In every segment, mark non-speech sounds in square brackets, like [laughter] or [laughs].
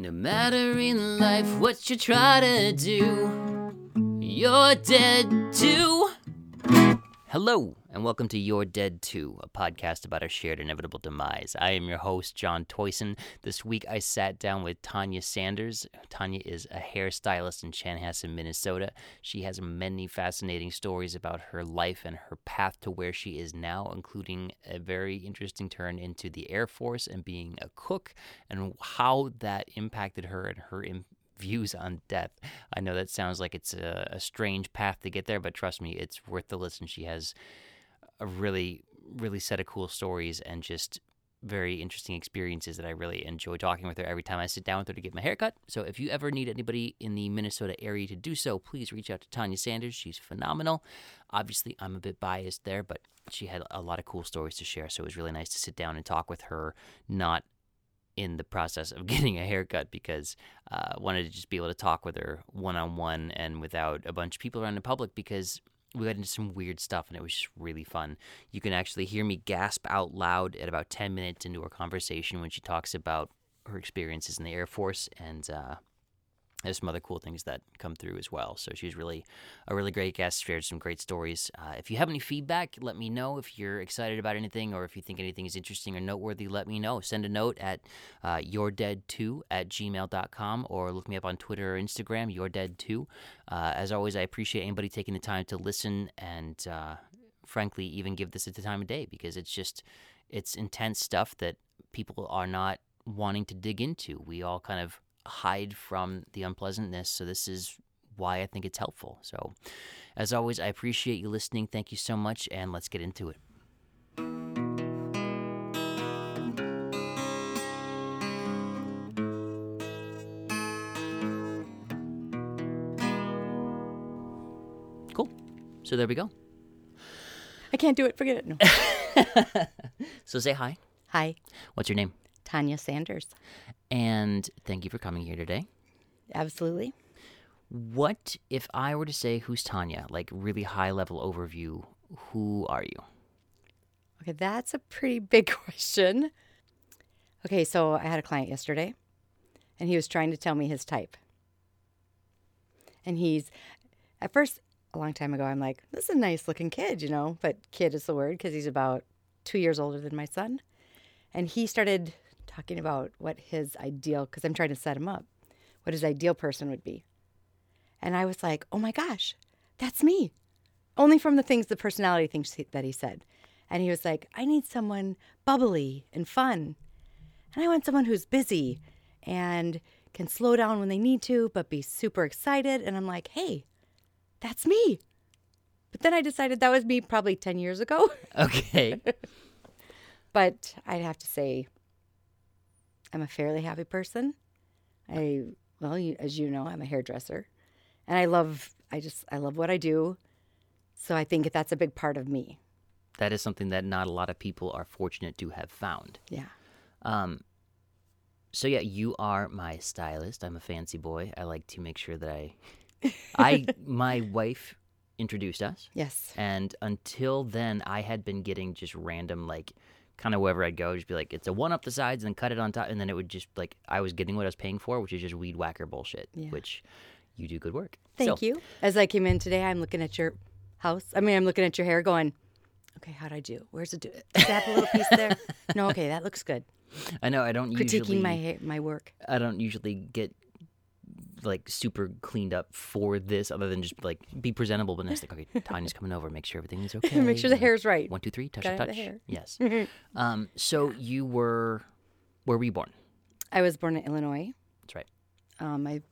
No matter in life what you try to do, you're dead too. Hello, and welcome to You're Dead Too, a podcast about our shared inevitable demise. I am your host, John Toyson. This week I sat down with Tanya Sanders. Tanya is a hairstylist in Chanhassen, Minnesota. She has many fascinating stories about her life and her path to where she is now, including a very interesting turn into the Air Force and being a cook, and how that impacted her and her views on death. I know that sounds like it's a, a strange path to get there, but trust me, it's worth the listen. She has a really, really set of cool stories and just very interesting experiences that I really enjoy talking with her every time I sit down with her to get my haircut. So if you ever need anybody in the Minnesota area to do so, please reach out to Tanya Sanders. She's phenomenal. Obviously, I'm a bit biased there, but she had a lot of cool stories to share. So it was really nice to sit down and talk with her, not in the process of [laughs] getting a haircut because uh, wanted to just be able to talk with her one on one and without a bunch of people around in public because we got into some weird stuff and it was just really fun. You can actually hear me gasp out loud at about 10 minutes into our conversation when she talks about her experiences in the Air Force and uh, there's some other cool things that come through as well. So she's really a really great guest, shared some great stories. Uh, if you have any feedback, let me know. If you're excited about anything or if you think anything is interesting or noteworthy, let me know. Send a note at uh, yourdead2 at gmail.com or look me up on Twitter or Instagram, yourdead2. Uh, as always, I appreciate anybody taking the time to listen and, uh, frankly, even give this at the time of day because it's just, it's intense stuff that people are not wanting to dig into. We all kind of hide from the unpleasantness. So this is why I think it's helpful. So as always, I appreciate you listening. Thank you so much, and let's get into it. Cool. So there we go. I can't do it. Forget it. No. [laughs] So say hi. Hi, What's your name? Tanya Sanders. And thank you for coming here today. Absolutely. What if I were to say who's Tanya? Like really high level overview, who are you? Okay, that's a pretty big [laughs] question. Okay, so I had a client yesterday, and he was trying to tell me his type. And he's, at first, a long time ago, I'm like, this is a nice looking kid, you know, but kid is the word because he's about two years older than my son. And he started talking about what his ideal, because I'm trying to set him up, what his ideal person would be. And I was like, oh my gosh, that's me. Only from the things, the personality things that he said. And he was like, I need someone bubbly and fun. And I want someone who's busy and can slow down when they need to, but be super excited. And I'm like, hey, that's me. But then I decided that was me probably 10 years ago. Okay. [laughs] but I'd have to say I'm a fairly happy person. I, well, you, as you know, I'm a hairdresser and I love, I just, I love what I do. So I think that's a big part of me. that is something that not a lot of people are fortunate to have found. Yeah. Um, so yeah, you are my stylist. I'm a fancy boy. I like to make sure that I, [laughs] I, my wife introduced us, Yes. and until then, I had been getting just random like, kind of wherever I'd go, just be like, it's a one up the sides and then cut it on top, and then it would just like I was getting what I was paying for, which is just weed whacker bullshit. Yeah. Which you do good work. Thank So, you. As I came in today, I'm looking at your house. I mean, I'm looking at your hair going, okay, how'd I do? Where's it do? That a little piece there? [laughs] No, okay, that looks good. I know I don't Critiquing usually my my work. I don't usually get like super cleaned up for this, other than just like be presentable. But it's like, okay, [laughs] Tanya's coming over, make sure everything is okay. [laughs] Make sure the hair's right. One, two, three, touch, Gotta touch. the hair. Yes. [laughs] um. So you were, where were you born? I was born in Illinois. That's right. Um, my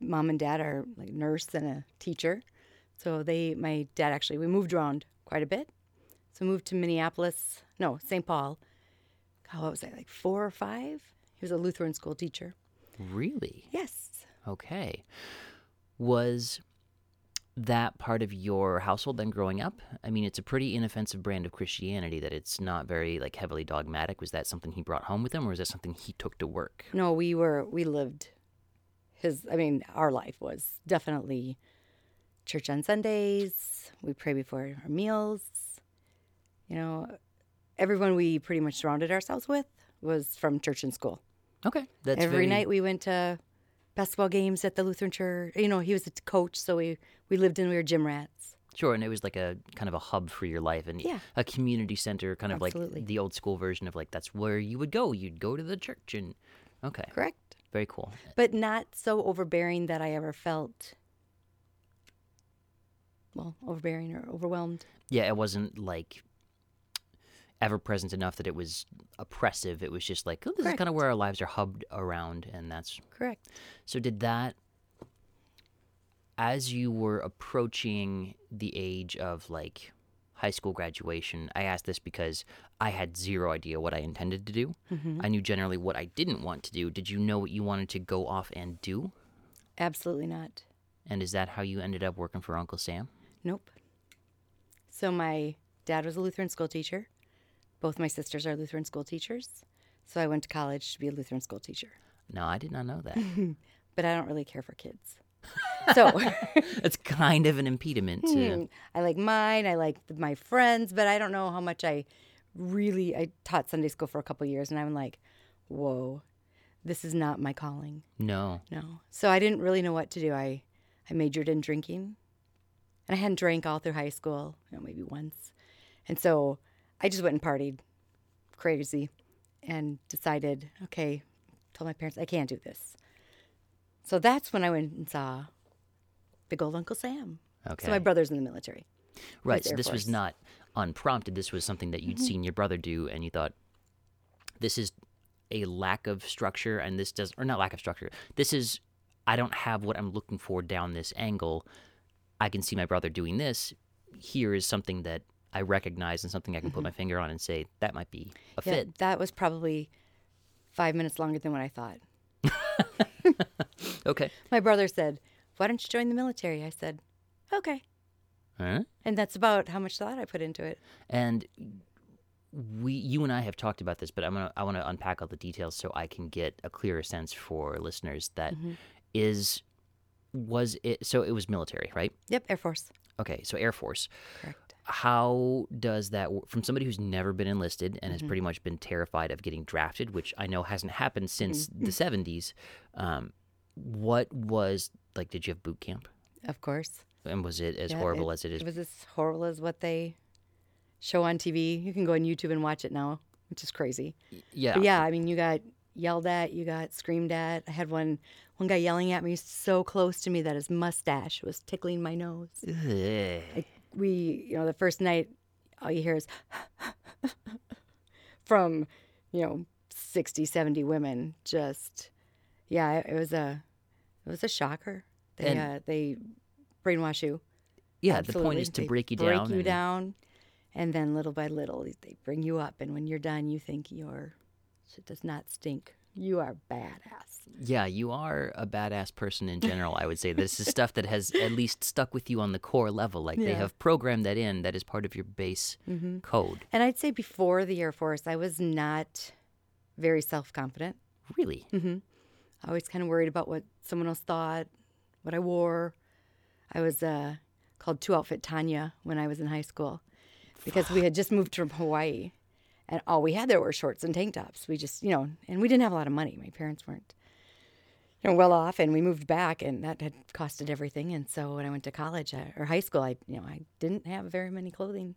mom and dad are like nurse and a teacher. So they, my dad actually, we moved around quite a bit. So moved to Minneapolis, no, St. Paul. God, what was I, like four or five? He was a Lutheran school teacher. Really? Yes. Okay. Was that part of your household then growing up? I mean, it's a pretty inoffensive brand of Christianity that it's not very like heavily dogmatic. Was that something he brought home with him, or was that something he took to work? No, we were, we lived his, I mean, our life was definitely church on Sundays. We pray before our meals. You know, everyone we pretty much surrounded ourselves with was from church and school. Okay, that's Every very- night we went to basketball games at the Lutheran church. You know, he was a coach, so we we lived in we were gym rats. Sure, and it was like a kind of a hub for your life and Yeah. a community center, kind of Absolutely. like the old school version of like that's where you would go. You'd go to the church and okay, Correct. very cool. But not so overbearing that I ever felt well, overbearing or overwhelmed. Yeah, it wasn't like ever present enough that it was oppressive. It was just like oh, this is kind of where our lives are hubbed around, and that's Correct. So did that as you were approaching the age of like high school graduation, I asked this because I had zero idea what I intended to do. Mm-hmm. I knew generally what I didn't want to do. Did you know what you wanted to go off and do? Absolutely not. And is that how you ended up working for Uncle Sam? Nope. So my dad was a Lutheran school teacher. Both my sisters are Lutheran school teachers. So I went to college to be a Lutheran school teacher. No, I did not know that. [laughs] But I don't really care for kids. [laughs] So [laughs] It's kind of an impediment to Hmm. I like mine. I like my friends, but I don't know how much I really. I taught Sunday school for a couple years, and I'm like, whoa, this is not my calling. no. No. So I didn't really know what to do. I I majored in drinking, and I hadn't drank all through high school, you know, maybe once, and so I just went and partied, crazy, and decided, okay, told my parents I can't do this. So that's when I went and saw Big Old Uncle Sam. Okay. So my brother's in the military. Right. So this was Force. Mm-hmm. not unprompted. This was something that you'd seen your brother do, and you thought, this is a lack of structure, and this does, or not lack of structure. This is, I don't have what I'm looking for down this angle. I can see my brother doing this. Here is something that I recognize and something I can put my finger on and say that might be a Mm-hmm. Yeah, fit. that was probably five minutes longer than what I thought. [laughs] Okay. My brother said, "Why don't you join the military?" I said, "Okay." Huh? And that's about how much thought I put into it. And we, you and I have talked about this, but I'm gonna, I want to unpack all the details so I can get a clearer sense for listeners. That is, was it? So it was military, right? Yep, Air Force. Okay, so Air Force. Correct. How does that from somebody who's never been enlisted and Mm-hmm. has pretty much been terrified of getting drafted, which I know hasn't happened since Mm-hmm. the 70s? Um, what was like? Did you have boot camp? Of course. And was it as Yeah, horrible as it is? It was as horrible as what they show on TV. You can go on YouTube and watch it now, which is crazy. yeah. But yeah, I mean, you got yelled at, you got screamed at. I had one one guy yelling at me so close to me that his mustache was tickling my nose. Ugh. We, you know, the first night, all you hear is [laughs] from, you know, 60, 70 women. Just, yeah, it, it was a, it was a shocker. They, And- uh, they brainwash you. Yeah, the point is to They break you break down. you and- down, and then little by little, they bring you up. And when you're done, you think your shit does not stink. You are badass. Yeah, you are a badass person in general. I would say this is stuff that has at least stuck with you on the core level. Like they Yeah. Mm-hmm. have programmed that in. That is part of your base code. And I'd say before the Air Force, I was not very self confident. Really? Mm-hmm. I was kind of worried about what someone else thought, what I wore. I was uh, called Two Outfit Tanya when I was in high school because we had just moved from Hawaii. And all we had there were shorts and tank tops. We just, you know, and we didn't have a lot of money. My parents weren't, you know, well off. And we moved back, and that had costed everything. And so when I went to college I, or high school, I, you know, I didn't have very many clothing.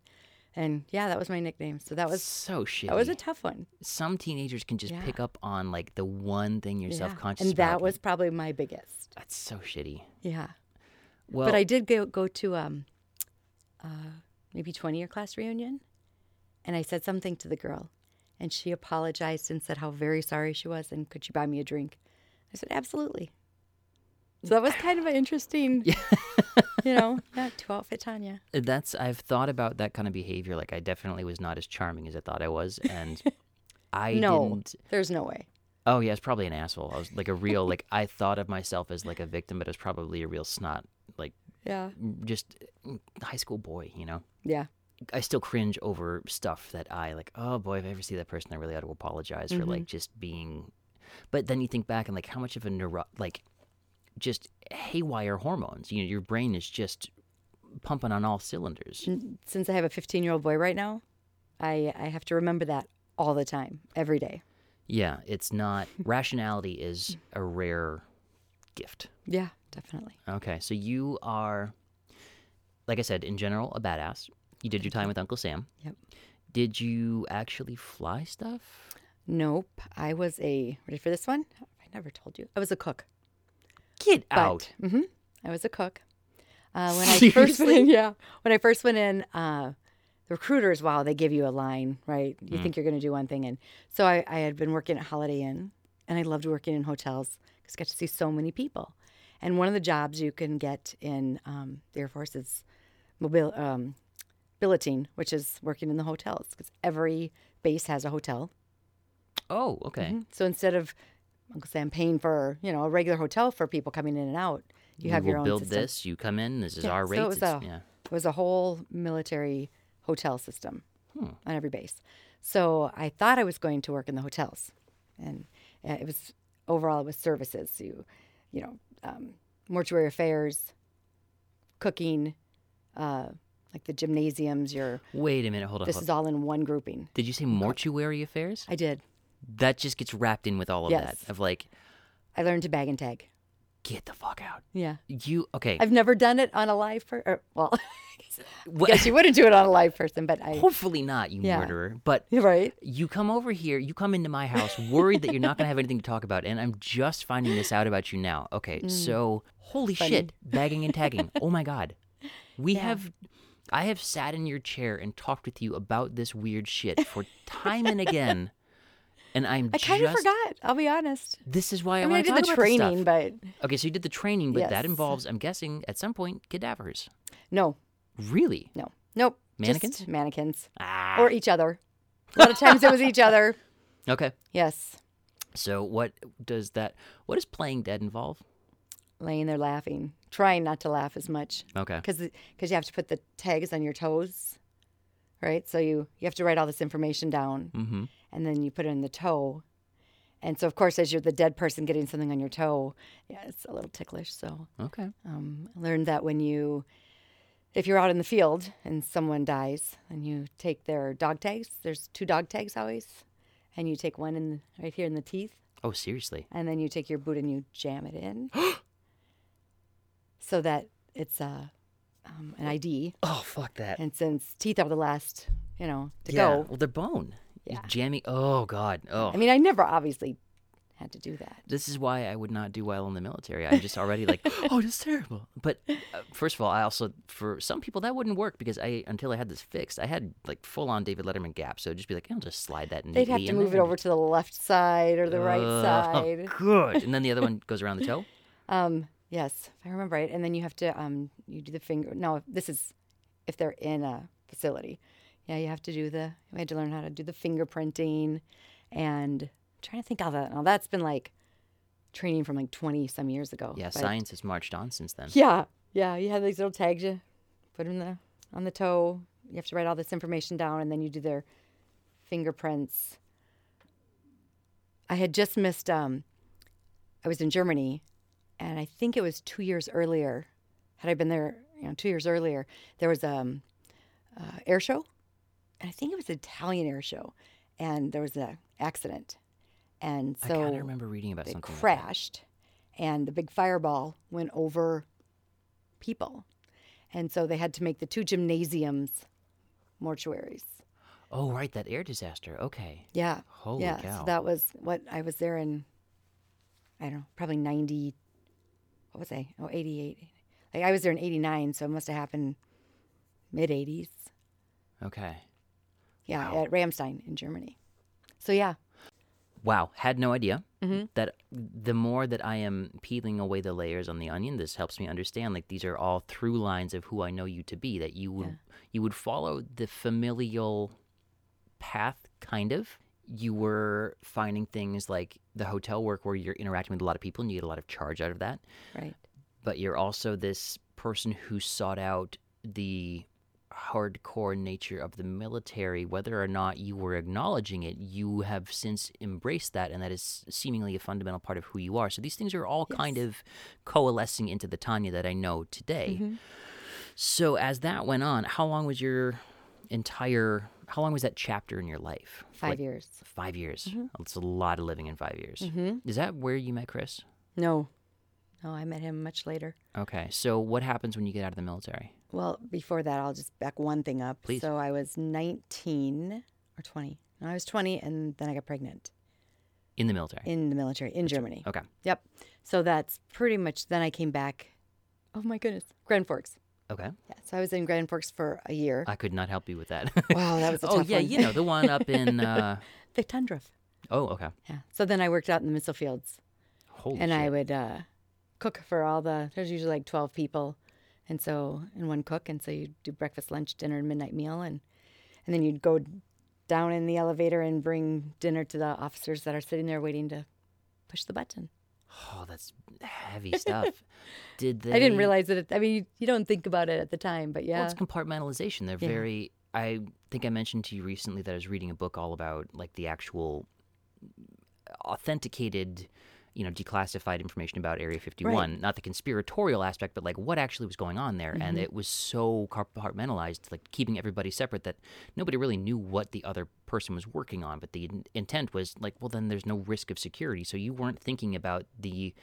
And yeah, that was my nickname. So that was so shitty. that was a tough one. Some teenagers can just Yeah. pick up on like the one thing you're Yeah. self-conscious and about. that was probably my biggest. that's so shitty. Yeah. Well, but I did go go to um, uh, maybe twenty year class reunion, and I said something to the girl, and she apologized and said how very sorry she was and could she buy me a drink. I said absolutely. So that was kind of an interesting, [laughs] you know, yeah, two outfit Tanya. that's I've thought about that kind of behavior. Like I definitely was not as charming as I thought I was, and [laughs] I no, didn't. there's no way. Oh yeah, it's probably an asshole. I was like a real like I thought of myself as like a victim, but it was probably a real snot, like Yeah, just mm, high school boy. You know. yeah, I still cringe over stuff that I like. Oh boy, if I ever see that person, I really ought to apologize for Mm-hmm. like just being. But then you think back and like how much of a neuro like, just haywire hormones. You know, your brain is just pumping on all cylinders. since I have a 15 year old boy right now, I I have to remember that all the time, every day. Yeah, it's not. [laughs] rationality is a rare gift. Yeah, definitely. Okay, so you are, like I said, in general, a badass. You did your time with Uncle Sam. Yep. Did you actually fly stuff? Nope. I was a ready for this one? I never told you. I was a cook. Get out. hmm I was a cook. Uh, [laughs] when I first went in, [laughs] yeah, when I first went in, uh, the recruiters, wow, they give you a line, right? You think you're going to do one thing, and so I, I had been working at Holiday Inn, and I loved working in hotels because I got to see so many people. And one of the jobs you can get in um, the Air Force is mobile um, billeting, which is working in the hotels because every base has a hotel. Oh, okay. Mhm. So instead of Uncle Sam paying for you know a regular hotel for people coming in and out, you have your own build system. this. You come in. This is Yeah, our so rates. it was a- yeah. It was a whole military hotel system on every base. So I thought I was going to work in the hotels, and it was overall it was services. You, you know, um, mortuary affairs, cooking, uh, like the gymnasiums. Your Wait a minute. Hold on. this hold is all in one grouping. Did you say mortuary affairs? I did. That just gets wrapped in with all of Yes. that. Of like, I learned to bag and tag. get the fuck out. Yeah. You okay? I've never done it on a live person. Well, [laughs] I guess you wouldn't do it on a live person, but I. Hopefully not, you Yeah. murderer. But You're [laughs] right. you come over here, you come into my house worried that you're not going to have anything to talk about, and I'm just finding this out about you now. Okay, Mm. so holy shit, bagging and tagging. oh my god, we have. I have sat in your chair and talked with you about this weird shit for time and again, [laughs] and I'm I kind of forgot. I'll be honest. This is why I, I mean, want to talk the about training, but Okay, so you did the training, but that involves, I'm guessing, at some point, cadavers. no, Really? no, nope. Mannequins? Mannequins Ah. or each other. A lot of times it was each other. [laughs] okay. Yes, So what does that? What does playing dead involve? Laying there laughing, trying not to laugh as much Okay. because you have to put the tags on your toes, right? So you you have to write all this information down, Mm-hmm. and then you put it in the toe. And so, of course, as you're the dead person getting something on your toe, yeah, it's a little ticklish. So, Okay. um, I learned that when you, if you're out in the field and someone dies, and you take their dog tags, there's two dog tags always, and you take one in right here in the teeth, Oh, seriously? and then you take your boot and you jam it in, [gasps] [gasps] so that it's a um, an ID. Oh, fuck that. And since teeth are the last, you know, to yeah. go, Well, they're bone. Yeah. Jamming. Oh God. Oh. I mean, I never obviously had to do that. this is why I would not do well in the military. I'm just already like, [laughs] oh, this is terrible. But uh, first of all, I also for some people that wouldn't work because I until I had this fixed, I had like full on David Letterman gap. So it'd just be like, I'll just slide that. In. They'd have to move it over to the left side or the right [laughs] side. Good. And then the other one goes around the toe. [laughs] Um, yes, if I remember right. And then you have to um, you do the finger. No, this is if they're in a facility. Yeah, you have to do the. We had to learn how to do the fingerprinting, and I'm trying to think of that. Now that's been like training from like twenty some years ago. Yeah, but- science has marched on since then. Yeah, yeah. You have these little tags. You put them the on the toe. You have to write all this information down, and then you do their fingerprints. I had just missed. Um, I was in Germany, and I think it was two years earlier. Had I been there, you know, two years earlier, there was a um, uh, air show, and I think it was an Italian air show, and there was an accident, and I so kind of remember reading about they something. like crashed and the big fireball went over people and so they had to make the two gymnasiums mortuaries Oh, right, that air disaster. Okay. yeah Holy yeah cow. so that was what i was there in i don't know probably 90 what was i oh 88 like i was there in 89 so it must have happened mid 80s Okay. yeah Wow. at ramstein in germany so yeah Wow, had no idea Mhm. that the more that I am peeling away the layers on the onion, this helps me understand like these are all through lines of who I know you to be. That you would you would follow the familial path, kind of. You were finding things like the hotel work where you're interacting with a lot of people and you get a lot of charge out of that. right But you're also this person who sought out the hardcore nature of the military, whether or not you were acknowledging it, you have since embraced that, and that is seemingly a fundamental part of who you are. So these things are all kind of coalescing into the Tanya that I know today. Mm-hmm. So as that went on, how long was your entire how long was that chapter in your life? Five Like, years. Five years. That's a lot of living in five years. Mm-hmm. Is that where you met Chris? No, no, I met him much later. Okay. So what happens when you get out of the military? Well, before that, I'll just back one thing up. Please. So I was 19 or 20. No, I was 20, and then I got pregnant In the military. in the military in Germany. okay. Yep. So that's pretty much. Then I came back. Oh my goodness, Grand Forks. Okay. Yeah. So I was in Grand Forks for a year. I could not help you with that. [laughs] wow, that was a [laughs] oh tough yeah, one. you know the one up in. [laughs] Uh, the tundra. oh okay. Yeah. So then I worked out in the missile fields, Holy and shit. I would uh, cook for all the. There's usually like 12 people, and so and one cook, and so you do breakfast, lunch, dinner, and midnight meal, and and then you'd go down in the elevator and bring dinner to the officers that are sitting there waiting to push the button. Oh, that's heavy stuff. [laughs] Did they? I didn't realize that. It, I mean, you, you don't think about it at the time, but yeah. Well, it's compartmentalization. They're Yeah. very. I think I mentioned to you recently that I was reading a book all about like the actual authenticated, you know, declassified information about Area 51. Not the conspiratorial aspect, but like what actually was going on there. Mm-hmm. And it was so compartmentalized, like keeping everybody separate that nobody really knew what the other person was working on. But the in- intent was like, well, then there's no risk of security. So you weren't thinking about the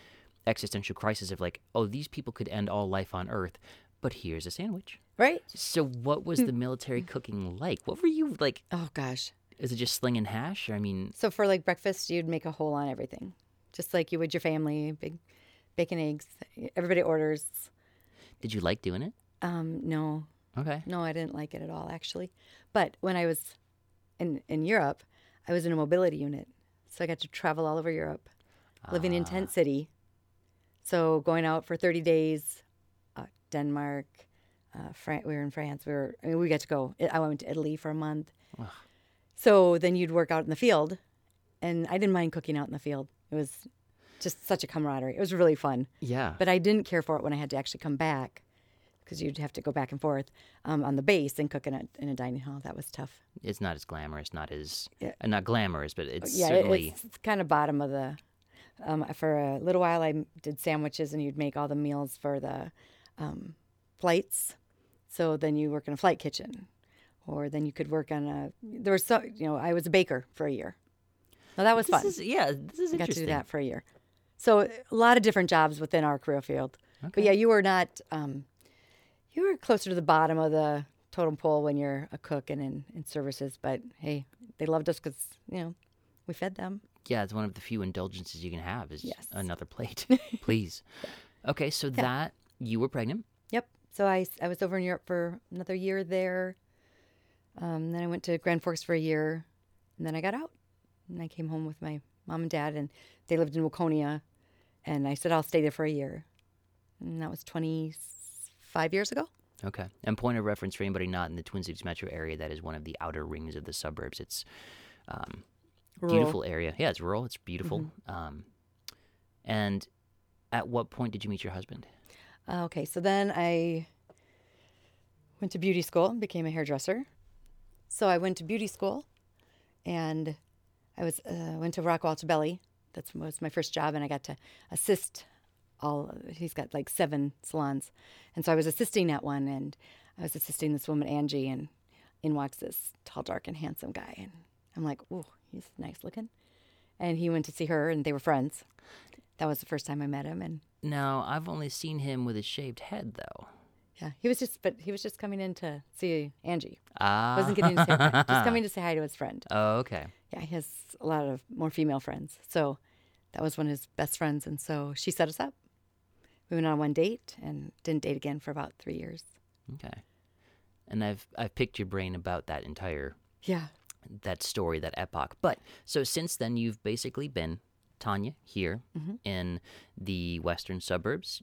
existential crisis of like, oh, these people could end all life on Earth. But here's a sandwich. right? So, what was the military cooking like? What were you like? Oh gosh. Is it just slinging hash? I mean, So for like breakfast, you'd make a hole on everything, just like you would your family. Big bacon, eggs. Everybody orders. did you like doing it? Um, no, Okay. no, I didn't like it at all actually. But when I was in in Europe, I was in a mobility unit, so I got to travel all over Europe, living in tent city. So going out for thirty days, uh, Denmark, uh, Fran- we were in France. We were. I mean, we got to go. I went to Italy for a month. So then you'd work out in the field, and I didn't mind cooking out in the field. It was just such a camaraderie. It was really fun. Yeah. But I didn't care for it when I had to actually come back because you'd have to go back and forth um, on the base and cook in a, in a dining hall. That was tough. it's not as glamorous, not as Yeah. uh, not glamorous, but it's yeah, certainly it's kind of bottom of the. Um, for a little while, I did sandwiches, and you'd make all the meals for the um, flights. So then you work in a flight kitchen, or then you could work on a. There was so you know I was a baker for a year. Well, that was this fun. is yeah. This is I got to do that for a year. So a lot of different jobs within our career field. But yeah, you were not. Um, you were closer to the bottom of the totem pole when you're a cook and in, in services. But hey, they loved us because you know we fed them. Yeah, it's one of the few indulgences you can have is Yes. another plate, [laughs] [laughs] please. Okay, so that you were pregnant. Yep. So I, I was over in Europe for another year there. Um, then I went to Grand Forks for a year, and then I got out. And I came home with my mom and dad, and they lived in Waconia. And I said I'll stay there for a year, and that was 25 years ago. Okay. And point of reference for anybody not in the Twin Cities metro area, that is one of the outer rings of the suburbs. It's um, Mm-hmm. beautiful area. Yeah, it's rural. It's beautiful. Um, and at what point did you meet your husband? Uh, okay, so then I went to beauty school and became a hairdresser. So I went to beauty school, and I was uh, went to Rocco Altobelli. That was my first job, and I got to assist all. He's got like seven salons, and so I was assisting at one, and I was assisting this woman Angie, and in walks this tall, dark, and handsome guy, and I'm like, ooh, he's nice looking, and he went to see her, and they were friends. That was the first time I met him, and Now, I've only seen him with a shaved head, though. Yeah, he was just, but he was just coming in to see Angie. Ah. Wasn't getting to say hi, [laughs] just coming to say hi to his friend. Oh, okay. Yeah, he has a lot of more female friends, so that was one of his best friends, and so she set us up. We went on one date and didn't date again for about three years. Okay. And I've I've picked your brain about that entire Yeah, that story, that epoch. But so since then, you've basically been Tanya here Mm-hmm. in the western suburbs,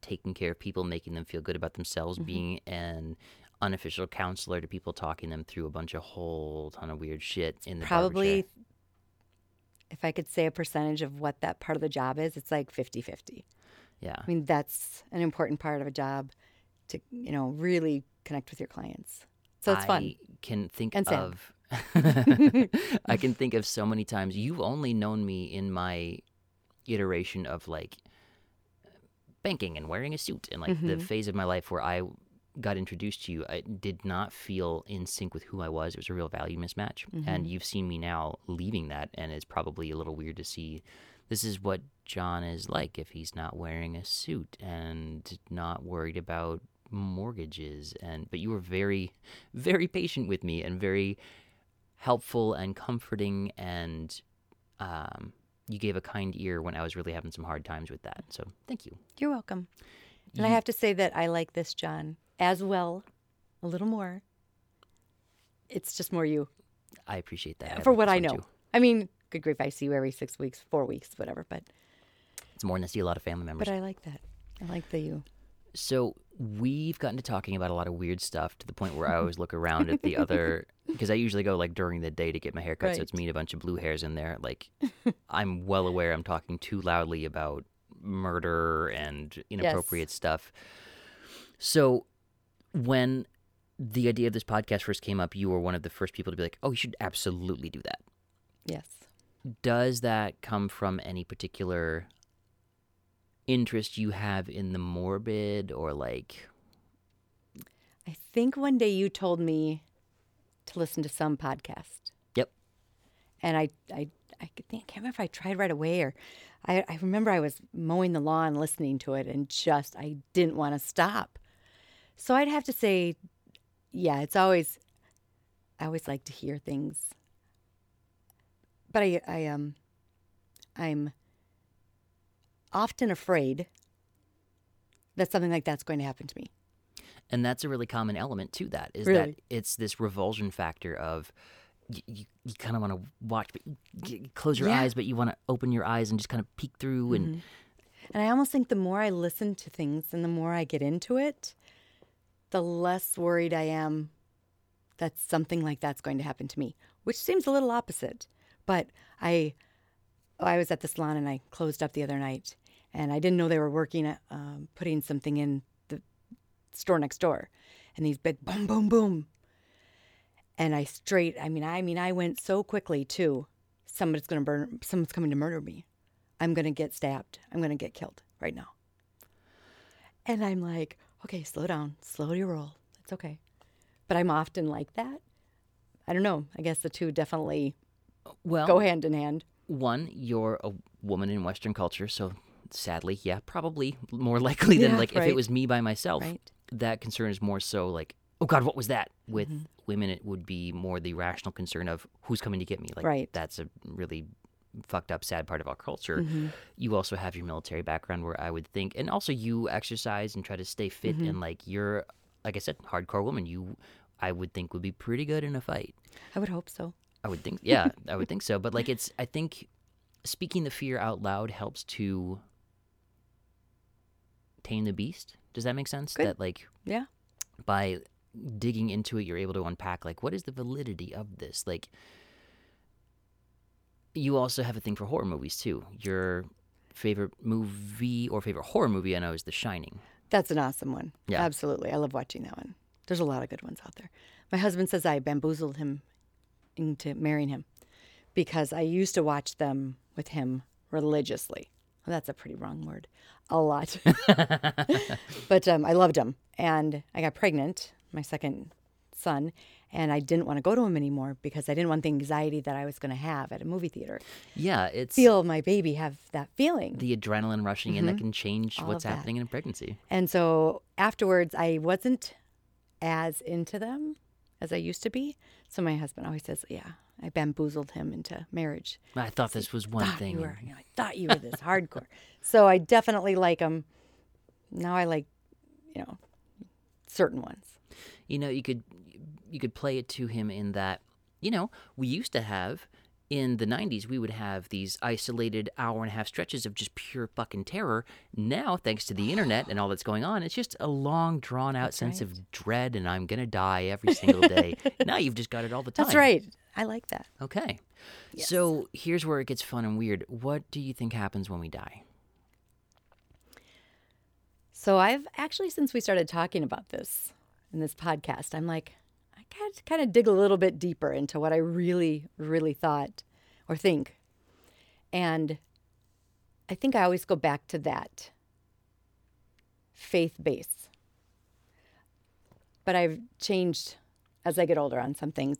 taking care of people, making them feel good about themselves, Mm-hmm. being an unofficial counselor to people, talking them through a bunch of whole ton of weird shit in the probably. If I could say a percentage of what that part of the job is, it's like 50 50. Yeah. I mean, that's an important part of a job to, you know, really connect with your clients. So it's I fun. can think And of [laughs] I can think of so many times. You've only known me in my iteration of like banking and wearing a suit and like Mm-hmm. the phase of my life where I got introduced to you, I did not feel in sync with who I was. It was a real value mismatch. And you've seen me now leaving that, and it's probably a little weird to see this is what John is like if he's not wearing a suit and not worried about mortgages and but you were very very patient with me and very helpful and comforting and um, you gave a kind ear when I was really having some hard times with that. So thank you. You're welcome. And I have to say that I like this John as well, a little more. It's just more you I appreciate that. for like what I know. too. I mean, good grief, I see you every six weeks, four weeks, whatever. But It's more than I see a lot of family members. but I like that. I like the you. So we've gotten to talking about a lot of weird stuff to the point where I always look around at the [laughs] other because I usually go like during the day to get my hair cut, so it's me and a bunch of blue hairs in there. Like [laughs] I'm well aware I'm talking too loudly about murder and inappropriate stuff. So when the idea of this podcast first came up, you were one of the first people to be like, "Oh, you should absolutely do that." Yes. does that come from any particular interest you have in the morbid or like I think one day you told me to listen to some podcast. Yep. And I, I, I think, I can't remember if I tried right away or I, I remember I was mowing the lawn listening to it and just, I didn't want to stop. So I'd have to say, yeah, it's always, I always like to hear things. But I, I, um, I'm often afraid that something like that's going to happen to me. and that's a really common element to that is that it's this revulsion factor of you, you, you kind of want to watch but you, you close your Yeah. eyes but you want to open your eyes and just kind of peek through and And I almost think the more I listen to things and the more I get into it, the less worried I am that something like that's going to happen to me, which seems a little opposite. But I, I was at the salon and I closed up the other night, and I didn't know they were working at um, putting something in the store next door, and these big boom, boom, boom, and I straight. I mean, I mean, I went so quickly too. Somebody's gonna burn. Someone's coming to murder me. I'm to get stabbed. I'm to get killed right now. And I'm like, okay, slow down, slow your roll. It's okay. But I'm often like that. I don't know. I guess the two definitely well go hand in hand. one you're a woman in western culture so sadly yeah probably more [laughs] likely than Yeah, like if it was me by myself Right. that concern is more so like oh god what was that with Mm-hmm. women it would be more the rational concern of who's coming to get me like Right. that's a really fucked up sad part of our culture Mm-hmm. you also have your military background where i would think and also you exercise and try to stay fit Mm-hmm. and like you're like i said hardcore woman you i would think would be pretty good in a fight I would hope so. I would think, yeah, I would think so. But like, it's, I think speaking the fear out loud helps to tame the beast. Does that make sense? Good. That like Yeah. by digging into it, you're able to unpack like what is the validity of this? Like, you also have a thing for horror movies too. Your favorite movie or favorite horror movie I know is The Shining. That's an awesome one. Yeah. Absolutely. I love watching that one. There's a lot of good ones out there. My husband says I bamboozled him into marrying him because I used to watch them with him religiously. Well, that's a pretty wrong word. A lot. [laughs] [laughs] but um, I loved them. And I got pregnant, my second son, and I didn't want to go to him anymore because I didn't want the anxiety that I was going to have at a movie theater. Yeah, it's Feel my baby have that feeling. the adrenaline rushing in that can change Mm-hmm. All what's happening in a pregnancy. And so afterwards, I wasn't as into them as I used to be. So my husband always says, "Yeah, I bamboozled him into marriage. I thought this was one thought thing. you were, you know, I thought you were this hardcore." [laughs] So I definitely like them. Now I like, you know, certain ones. you know you could you could play it to him in that you know we used to have in the 90s we would have these isolated hour and a half stretches of just pure fucking terror. Now thanks to the internet and all that's going on it's just a long drawn out sense of dread and i'm gonna die every single day. [laughs] Now you've just got it all the time. That's right. I like that. okay. So here's where it gets fun and weird. What do you think happens when we die? So I've actually, since we started talking about this in this podcast, I'm like, Got to kind of dig a little bit deeper into what I really, really thought or think. And I think I always go back to that faith base. but I've changed as I get older on some things.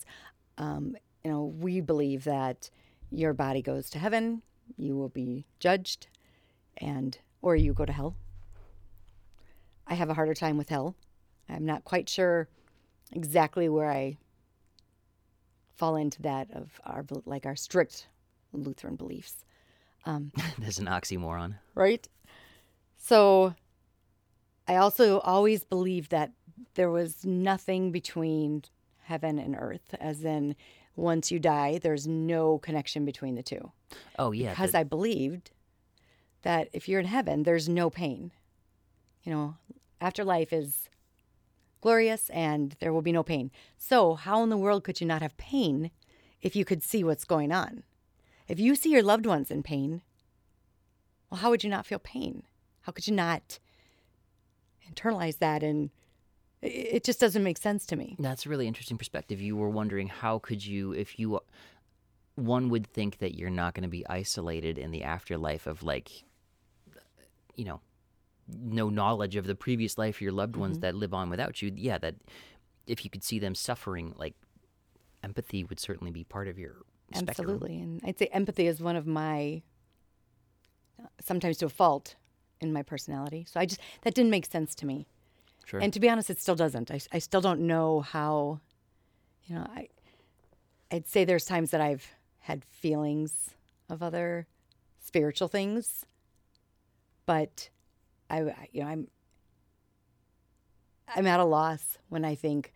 Um, you know, we believe that your body goes to heaven, you will be judged, and or you go to hell. I have a harder time with hell. I'm not quite sure exactly where I fall into that of our like our strict Lutheran beliefs. Um, [laughs] There's an oxymoron. right? So I also always believed that there was nothing between heaven and earth, as in once you die, there's no connection between the two. Oh yeah, Because the- I believed that if you're in heaven, there's no pain. You know, afterlife is glorious and there will be no pain. So, how in the world could you not have pain if you could see what's going on? If you see your loved ones in pain, well, how would you not feel pain? How could you not internalize that? And it- just doesn't make sense to me. That's a really interesting perspective. You were wondering how could you, if you, one would think that you're not going to be isolated in the afterlife of like, you know, no knowledge of the previous life of your loved ones mm-hmm. that live on without you. Yeah, that if you could see them suffering, like empathy would certainly be part of your spectrum. Absolutely. And I'd say empathy is one of my, sometimes to a fault in my personality. So I just, that didn't make sense to me. Sure. And to be honest, it still doesn't. I, I still don't know how, you know, I, I'd say there's times that I've had feelings of other spiritual things, but I, you know, I'm, I'm at a loss when I think,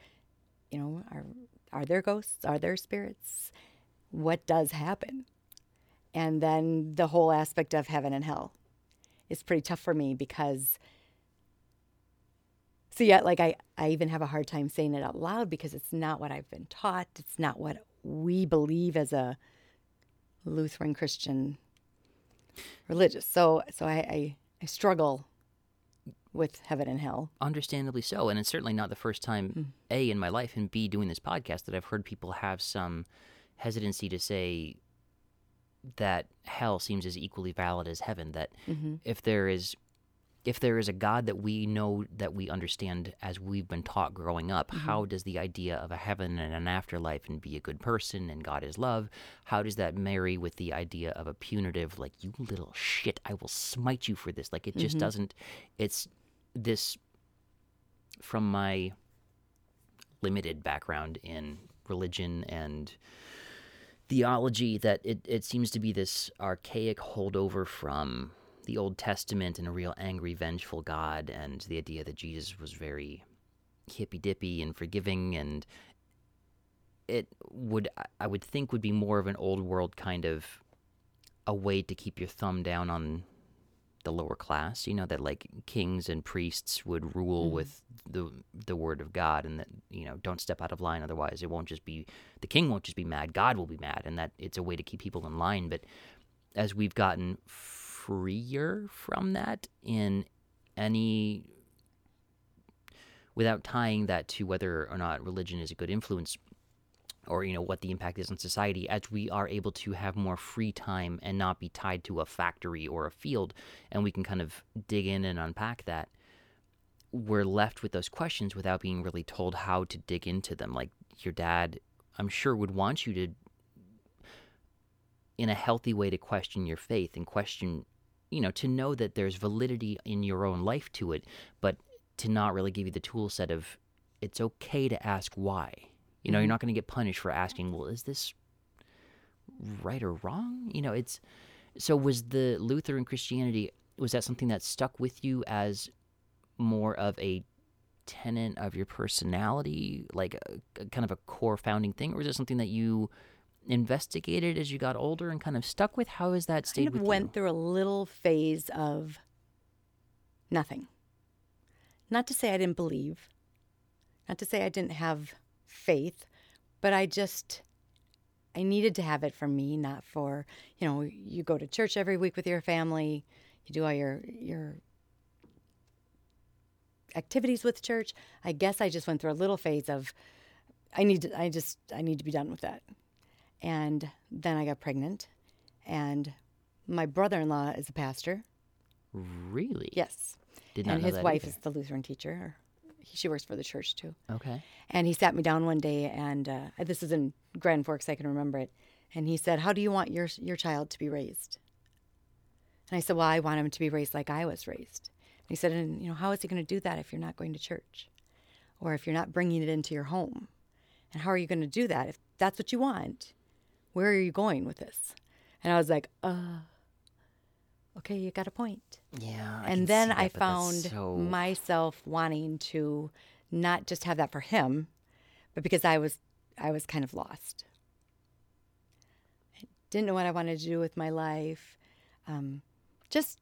you know, are, are there ghosts? Are there spirits? What does happen? And then the whole aspect of heaven and hell is pretty tough for me because so yeah, like I, I even have a hard time saying it out loud because it's not what I've been taught. It's not what we believe as a Lutheran Christian religious. So so I, I, I struggle with heaven and hell. Understandably so, and it's certainly not the first time hmm. a in my life and b doing this podcast that I've heard people have some hesitancy to say that hell seems as equally valid as heaven. That mm-hmm. if there is if there is a God that we know that we understand as we've been taught growing up, mm-hmm. how does the idea of a heaven and an afterlife and be a good person and God is love, how does that marry with the idea of a punitive, like, you little shit, I will smite you for this? Like, it just mm-hmm. doesn't, it's this, from my limited background in religion and theology, that it, it seems to be this archaic holdover from the Old Testament and a real angry, vengeful God, and the idea that Jesus was very hippy dippy and forgiving, and it would, I would think, would be more of an old world kind of a way to keep your thumb down on the lower class. You know that like kings and priests would rule mm-hmm. with the the word of God, and that you know don't step out of line, otherwise it won't just be the king won't just be mad, God will be mad, and that it's a way to keep people in line. But as we've gotten freer from that in any without tying that to whether or not religion is a good influence or you know what the impact is on society as we are able to have more free time and not be tied to a factory or a field and we can kind of dig in and unpack that we're left with those questions without being really told how to dig into them. Like your dad i'm sure would want you to in a healthy way to question your faith and question you know to know that there's validity in your own life to it but to not really give you the tool set of it's okay to ask why you know you're mm-hmm. not going to get punished for asking well is this right or wrong? You know it's so was the lutheran christianity was that something that stuck with you as more of a tenet of your personality like a, a kind of a core founding thing or was it something that you investigated as you got older and kind of stuck with? How has that stayed kind of went you? through a little phase of nothing. Not to say I didn't believe, not to say I didn't have faith, but I just I needed to have it for me, not for you know. You go to church every week with your family, you do all your your activities with church. I guess I just went through a little phase of I need to, I just I need to be done with that. And then I got pregnant and my brother-in-law is a pastor. really Yes. did not and his wife either. is the Lutheran teacher. She works for the church too. Okay. And he sat me down one day, and uh, this is in Grand Forks, I can remember it. And he said, "How do you want your your child to be raised?" And I said, "Well, I want him to be raised like I was raised." And he said, "And you know, how is he going to do that if you're not going to church, or if you're not bringing it into your home? And how are you going to do that if that's what you want? Where are you going with this?" And I was like, "Uh, okay, you got a point." Yeah. I and then I that, found so... myself wanting to not just have that for him, but because I was I was kind of lost. I didn't know what I wanted to do with my life. Um, just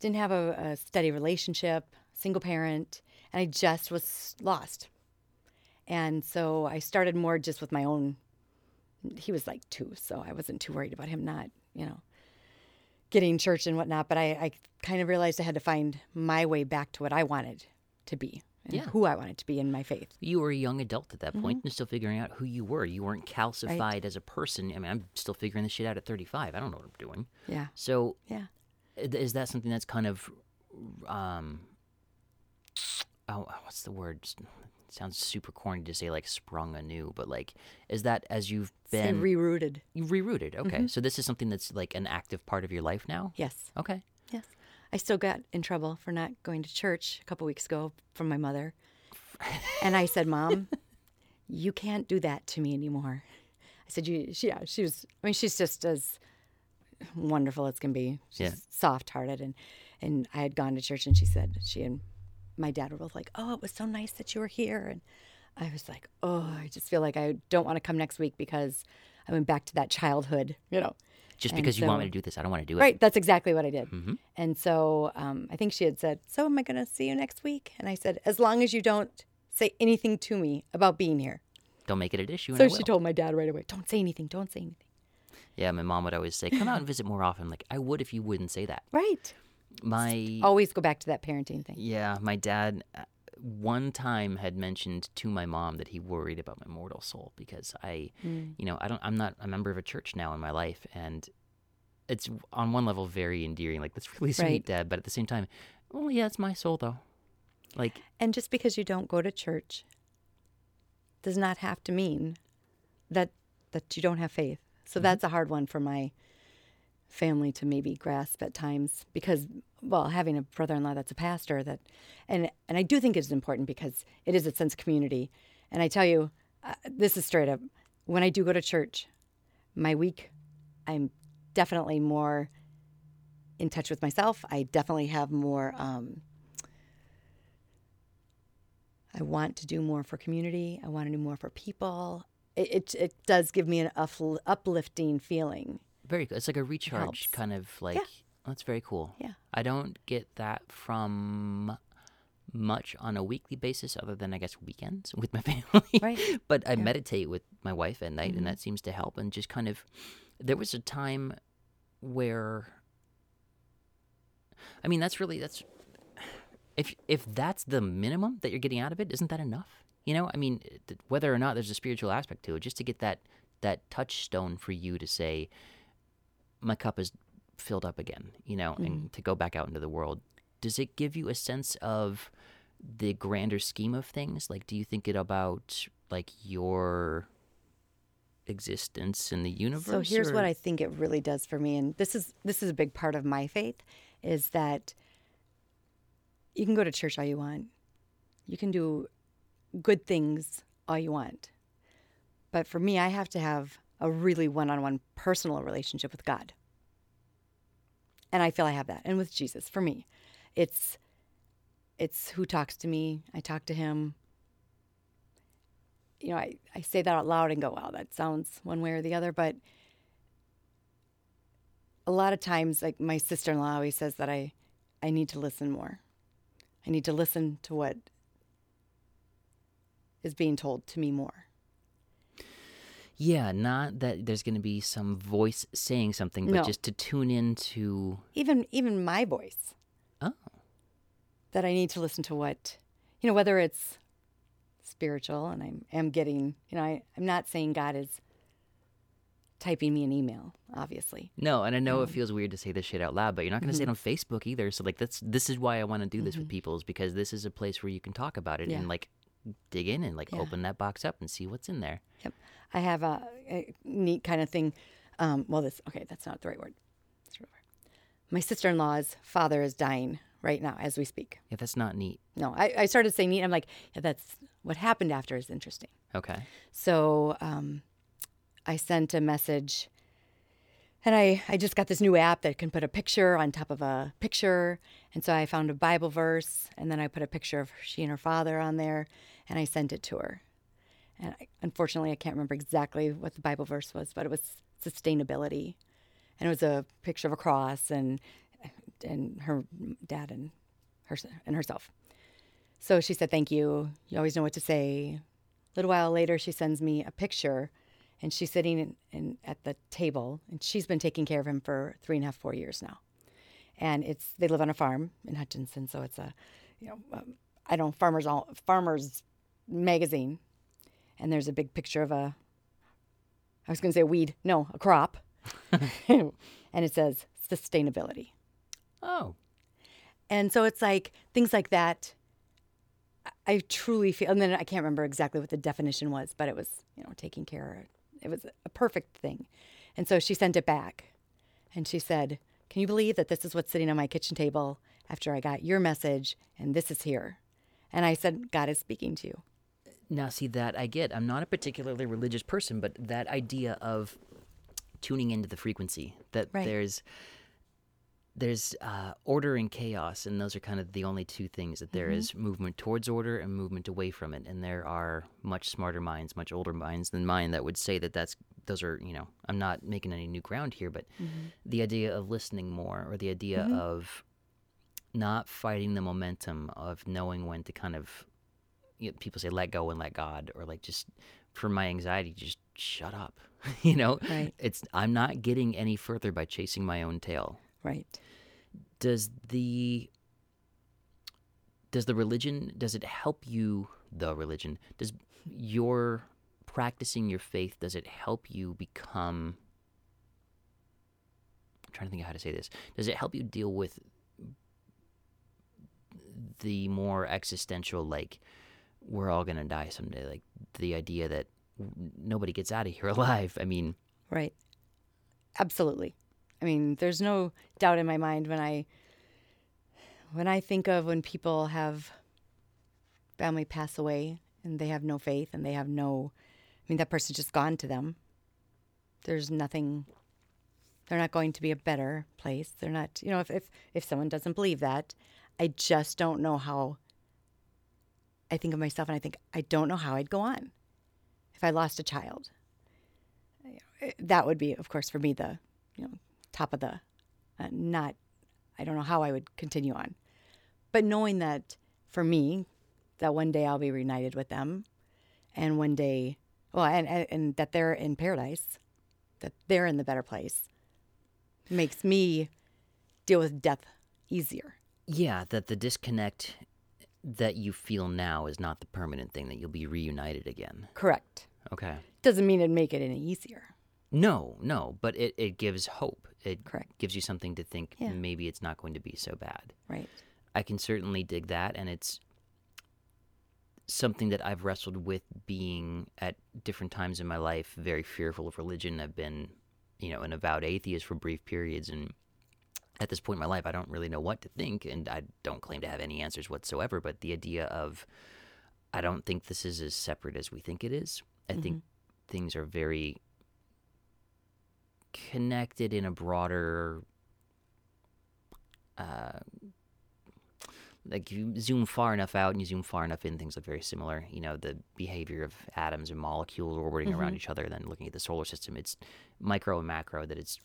didn't have a, a steady relationship, single parent, and I just was lost. And so I started more just with my own. He was like two, so I wasn't too worried about him not, you know, getting church and whatnot. But I, I kind of realized I had to find my way back to what I wanted to be and Yeah. who I wanted to be in my faith. You were a young adult at Mm-hmm. that point and still figuring out who you were. You weren't calcified as a person. I mean, I'm still figuring this shit out at 35. I don't know what I'm doing. Yeah. So, Yeah. is that something that's kind of, um, oh, what's the word? Sounds super corny to say like sprung anew, but like, is that as you've Say been rerouted. you rerouted? Okay, Mm-hmm. so this is something that's like an active part of your life now. Yes. Okay. Yes. I still got in trouble for not going to church a couple weeks ago from my mother. [laughs] And I said, Mom, you can't do that to me anymore. I said, you, she, yeah, she was, I mean, she's just as wonderful as can be. She's Yeah. soft hearted. And, and I had gone to church and she said, she and my dad were both like, Oh, it was so nice that you were here. And I was like, Oh, I just feel like I don't want to come next week because I went back to that childhood, you know. Just because you want me to do this, I don't want to do it. Right, that's exactly what I did. Mhm. And so um, I think she had said, So am I going to see you next week? And I said, As long as you don't say anything to me about being here. Don't make it an issue. So she told my dad right away, Don't say anything, don't say anything. Yeah, my mom would always say, "Come out and visit more often." Like I would if you wouldn't say that. Right. My Always go back to that parenting thing. Yeah, my dad uh, one time had mentioned to my mom that he worried about my mortal soul because I, Mm. you know, I don't I'm not a member of a church now in my life and it's on one level very endearing like that's [laughs] really sweet Right. dad, but at the same time, well yeah, it's my soul though. Like And just because you don't go to church does not have to mean that that you don't have faith. So that's a hard one for my family to maybe grasp at times because well having a brother-in-law that's a pastor that and and I do think it's important because it is a sense of community and I tell you uh, this is straight up when I do go to church my week I'm definitely more in touch with myself I definitely have more um, I want to do more for community. I want to do more for people. It it, it does give me an uplifting feeling. Very good. it's like a recharge kind of like that's very cool. Yeah. I don't get that from much on a weekly basis other than I guess weekends with my [laughs] family. Right. but I Yeah. Mm-hmm. meditate with my wife at night and that seems to help and just kind of there was a time where I mean that's really that's if if that's the minimum that you're getting out of it isn't that enough? You know, I mean th- whether or not there's a spiritual aspect to it just to get that that touchstone for you to say my cup is filled up again, you know, Mm-hmm. and to go back out into the world. Does it give you a sense of the grander scheme of things? Like, do you think it about like your existence in the universe? So here's or- what I think it really does for me, and this is this is a big part of my faith, is that you can go to church all you want, you can do good things all you want, but for me, I have to have a really one-on-one personal relationship with God, and I feel I have that, and with Jesus. For me, it's it's who talks to me. I talk to Him. You know, I, I say that out loud and go, wow, that sounds one way or the other. But a lot of times, like my sister in law always says that I, I need to listen more. I need to listen to what is being told to me more. Yeah, not that there's going to be some voice saying something, but No. just to tune into. Even even my voice. Oh. That I need to listen to what, you know, whether it's spiritual and I am getting, you know, I, I'm not saying God is typing me an email, obviously. No, and I know it um, feels weird to say this shit out loud, but you're not going to say it mm-hmm. on Facebook either. So like that's this is why I want to do this with mm-hmm. people is because this is a place where you can talk about it Yeah. and like dig in and like Yeah. open that box up and see what's in there. Yep. I have a, a neat kind of thing. Um, well, this, okay, that's not the right word. The right word. My sister in law's father is dying right now as we speak. Yeah, that's not neat. No, I, I started saying neat. I'm like, yeah, that's what happened after is interesting. Okay. So um, I sent a message, and I, I just got this new app that can put a picture on top of a picture. And so I found a Bible verse, and then I put a picture of she and her father on there, and I sent it to her. And I, unfortunately, I can't remember exactly what the Bible verse was, but it was sustainability, and it was a picture of a cross and and her dad and her and herself. So she said, "Thank you. You always know what to say." A little while later, she sends me a picture, and she's sitting in, in, at the table, and she's been taking care of him for three and a half, four years now. And it's they live on a farm in Hutchinson, so it's a, you know, um, I don't farmers all farmers magazine, and there's a big picture of a. I was going to say a weed, no, a crop, [laughs] and it says sustainability. Oh. And so it's like things like that. I- truly feel, and then I can't remember exactly what the definition was, but it was, you know, taking care. It was a perfect thing. And so she sent it back and she said, Can you believe that this is what's sitting on my kitchen table after I got your message and this is here? And I said, God is speaking to you. Now, see that I get. I'm not a particularly religious person, but that idea of tuning into the frequency that Right. there's there's uh, order and chaos, and those are kind of the only two things that there mm-hmm. is movement towards order and movement away from it. And there are much smarter minds, much older minds than mine that would say that that's those are you know I'm not making any new ground here, but mm-hmm. the idea of listening more or the idea mm-hmm. of not fighting the momentum of knowing when to kind of you know, people say let go and let God, or like just for my anxiety, just shut up. [laughs] you know, Right. it's I'm not getting any further by chasing my own tail. Right. Does the does the religion does it help you the religion does your practicing your faith does it help you become I'm trying to think of how to say this does it help you deal with the more existential like we're all gonna die someday like the idea that nobody gets out of here [laughs] alive i mean Right. Absolutely. I mean, there's no doubt in my mind when I when I think of when people have family pass away and they have no faith and they have no I mean that person's just gone to them. There's nothing they're not going to be a better place. They're not, you know, if if if someone doesn't believe that, I just don't know how I think of myself and I think I don't know how I'd go on if I lost a child that would be, of course, for me the you know top of the uh, not. I don't know how I would continue on, but knowing that for me, that one day I'll be reunited with them, and one day, well, and and, and that they're in paradise, that they're in the better place, makes me deal with death easier. yeah that the disconnect that you feel now is not the permanent thing that you'll be reunited again Correct. okay Doesn't mean it'd make it any easier. no no but it, it gives hope it Correct. gives you something to think Yeah. maybe it's not going to be so bad Right. I can certainly dig that, and it's something that I've wrestled with being at different times in my life very fearful of religion. I've been, you know, an avowed atheist for brief periods, and at this point in my life, I don't really know what to think, and I don't claim to have any answers whatsoever. But the idea of, I don't think this is as separate as we think it is. I think things are very connected in a broader uh, like you zoom far enough out and you zoom far enough in, things look very similar. You know, the behavior of atoms and molecules orbiting around each other, then looking at the solar system, it's micro and macro that it's,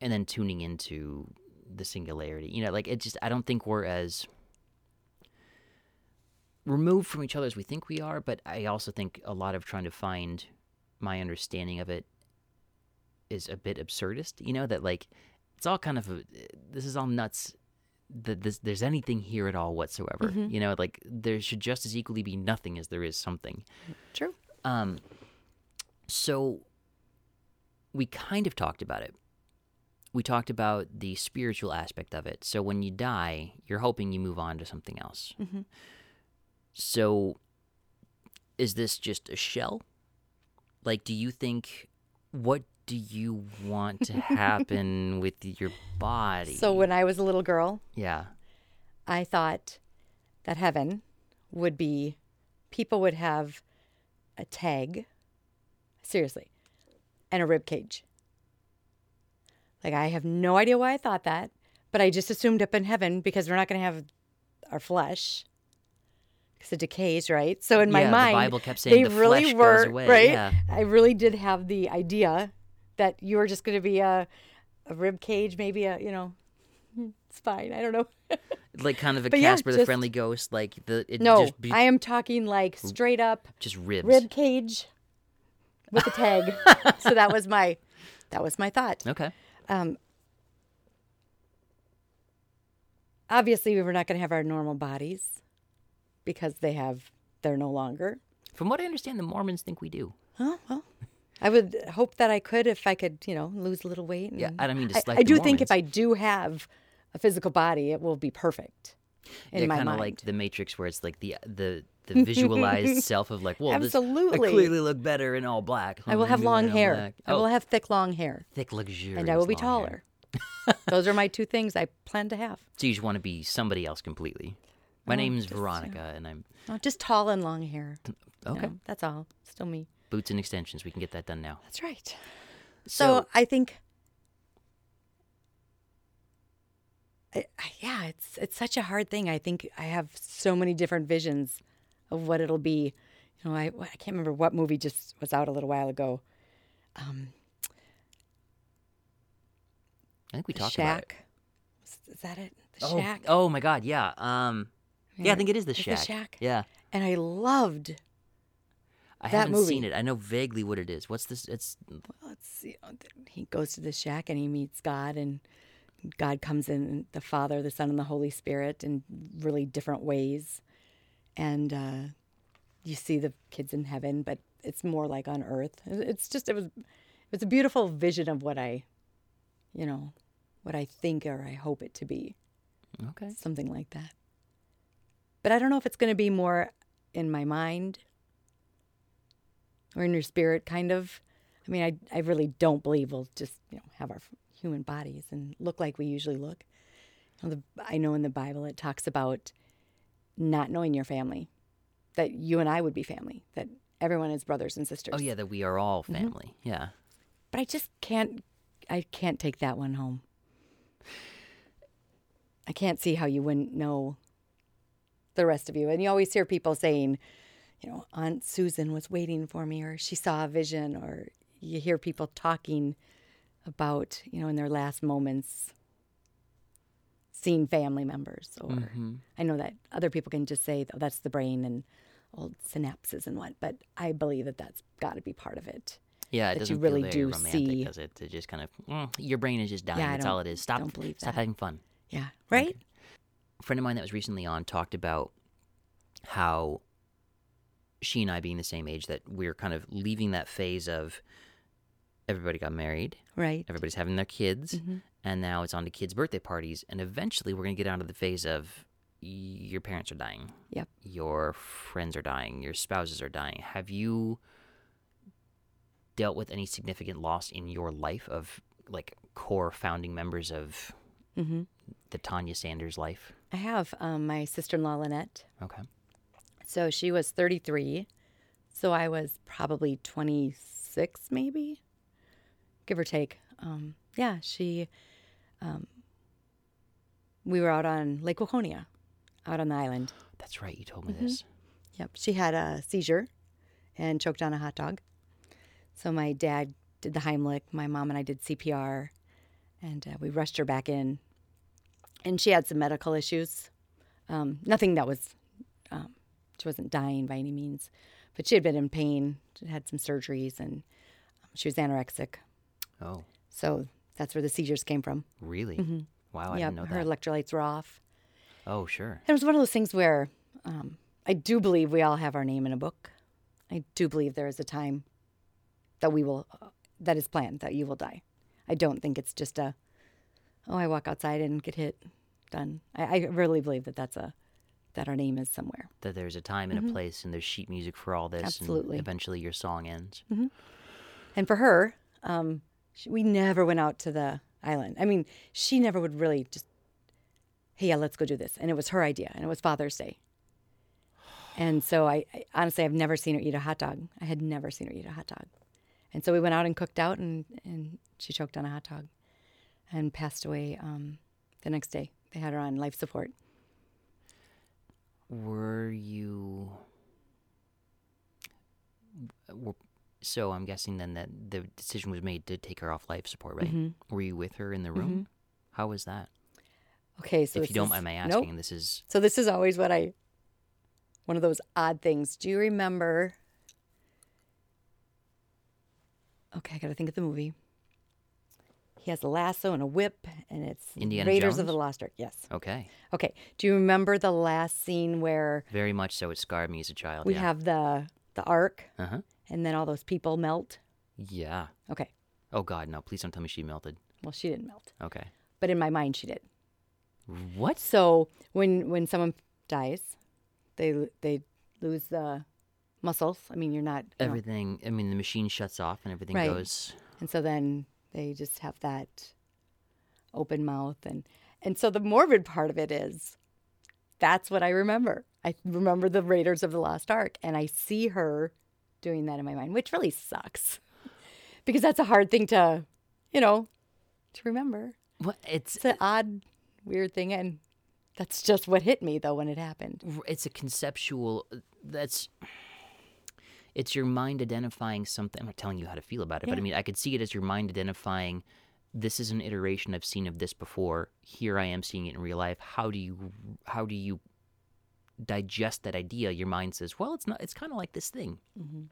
and then tuning into the singularity. You know, like it just, I don't think we're as removed from each other as we think we are, but I also think a lot of trying to find my understanding of it is a bit absurdist. You know, that like, it's all kind of a, this is all nuts that this, there's anything here at all whatsoever. You know, like there should just as equally be nothing as there is something. True. Um, so we kind of talked about it. We talked about the spiritual aspect of it. So when you die, you're hoping you move on to something else. Mhm. So is this just a shell? Like, do you think, what do you want to [laughs] happen with your body? So when I was a little girl, yeah. I thought that heaven would be people would have a tag, seriously, and a rib cage. Like I have no idea why I thought that, but I just assumed up in heaven because we're not going to have our flesh because it decays, right? So in my Yeah, the mind, Bible kept saying they the really flesh goes were away, right. yeah. I really did have the idea that you were just going to be a a rib cage, maybe a you know, [laughs] it's fine. I don't know. [laughs] Like kind of a But yeah, Casper the just- Friendly Ghost, like the it No, just be I am talking like straight up just ribs. rib cage with a tag. [laughs] so that was my that was my thought. Okay. Um, obviously, we were not going to have our normal bodies because they have they're no longer. From what I understand, the Mormons think we do. Oh well, I would hope that I could if I could, you know, lose a little weight. Yeah, I don't mean to I, slight I the do think if I do have a physical body, it will be perfect in yeah, kind of like the Matrix, where it's like the the the visualized [laughs] self of like, well, this, I Absolutely. clearly look better in all black. I will have long hair. black. I Oh, will have thick, long hair, thick, luxurious, and I will be taller. Those are my two things I plan to have. So you just want to be somebody else completely. My Oh, name's just, yeah. Veronica, and I'm Oh, just tall and long hair. okay. know, that's all. Still me. Boots and extensions. We can get that done now. That's right. So, So, I think, I, yeah, it's it's such a hard thing. I think I have so many different visions of what it'll be. You know, I I can't remember what movie just was out a little while ago. Um, I think we talked about it. Shack. Is, is that it? The Oh, Shack. oh my God, yeah. Um, yeah, I think it is the shack. The Shack. Yeah, And I loved. I haven't seen it. I know vaguely what it is. What's this? It's Let's see. oh, He goes to the shack and he meets God, and God comes in, the Father, the Son, and the Holy Spirit in really different ways. And uh, you see the kids in heaven, but it's more like on earth. It's just, it was, it was a beautiful vision of what I, you know, what I think or I hope it to be. okay. Something like that. But I don't know if it's going to be more in my mind or in your spirit, kind of. I mean, I, I really don't believe we'll just you know have our human bodies and look like we usually look. You know, the, I know in the Bible it talks about not knowing your family, that you and I would be family, that everyone is brothers and sisters. Oh yeah, that we are all Mm-hmm. family. Yeah. But I just can't. I can't take that one home. I can't see how you wouldn't know the rest of you. And you always hear people saying, you know, Aunt Susan was waiting for me, or she saw a vision, or you hear people talking about, you know, in their last moments, seeing family members. Or Mm-hmm. I know that other people can just say, oh, that's the brain and old synapses and what, but I believe that that's got to be part of it. Yeah, it that you doesn't really do romantic, see- does it? It just kind of mm, your brain is just dying. Yeah, That's all it is. Stop. don't believe stop that. having fun. Yeah. Right? A friend of mine that was recently on talked about how she and I, being the same age, that we're kind of leaving that phase of everybody got married, Right. everybody's having their kids, Mhm. and now it's on to kids' birthday parties, and eventually we're going to get out of the phase of your parents are dying. Yep. Your friends are dying. Your spouses are dying. Have you dealt with any significant loss in your life of like core founding members of Mm-hmm. the Tanya Sanders life? I have um, my sister in law, Lynette. Okay. So she was 33. So I was probably 26, maybe, give or take. Um, yeah, she, um, we were out on Lake Waconia, out on the island. That's right. You told me Mm-hmm. this. Yep. She had a seizure and choked on a hot dog. So my dad did the Heimlich. My mom and I did CPR, and uh, we rushed her back in. And she had some medical issues. Um, nothing that was, um, she wasn't dying by any means, but she had been in pain. She had some surgeries, and um, she was anorexic. Oh, So that's where the seizures came from. really? Wow, I yep. didn't know Her that. electrolytes were off. oh, sure. It was one of those things where um, I do believe we all have our name in a book. I do believe there is a time that we will uh, that is planned that you will die. I don't think it's just a oh I walk outside and get hit, done. I, I really believe that that's a that our name is somewhere. That there's a time and a place, and there's sheet music for all this. Mm-hmm. Absolutely. And eventually, your song ends. And for her, um, she, we never went out to the island. I mean, she never would really just, hey, yeah, let's go do this. And it was her idea, and it was Father's Day. And so I, I honestly, I've never seen her eat a hot dog. I had never seen her eat a hot dog. And so we went out and cooked out, and, and she choked on a hot dog and passed away um, the next day. They had her on life support. Were you? Were, so I'm guessing then that the decision was made to take her off life support, right? Mm-hmm. Were you with her in the room? How was that? Okay, so if you don't mind my nope. asking, this is So this is always what I one of those odd things. Do you remember Okay, I got to think of the movie. He has a lasso and a whip and it's Indiana Raiders of the Lost Ark. Yes. okay. Okay. Do you remember the last scene where Very much so. It scarred me as a child. we yeah. have the the ark Uh huh. And then all those people melt? Yeah. Okay. Oh God, no! Please don't tell me she melted. Well, she didn't melt, Okay. but in my mind she did. What? So when when someone dies, they they lose the muscles. I mean, you're not you know, Everything. I mean, the machine shuts off and everything Right. goes. And so then they just have that open mouth and and so the morbid part of it is that's what I remember. I remember the Raiders of the Lost Ark and I see her doing that in my mind, which really sucks. [laughs] Because that's a hard thing to, you know, to remember. What? It's It's an odd weird thing and that's just what hit me though when it happened. it's a conceptual that's it's your mind identifying something i'm not telling you how to feel about it but i mean i could see it as your mind identifying this is an iteration i've seen of this before here i am seeing it in real life how do you how do you digest that idea your mind says well it's not it's kind of like this thing mm-hmm.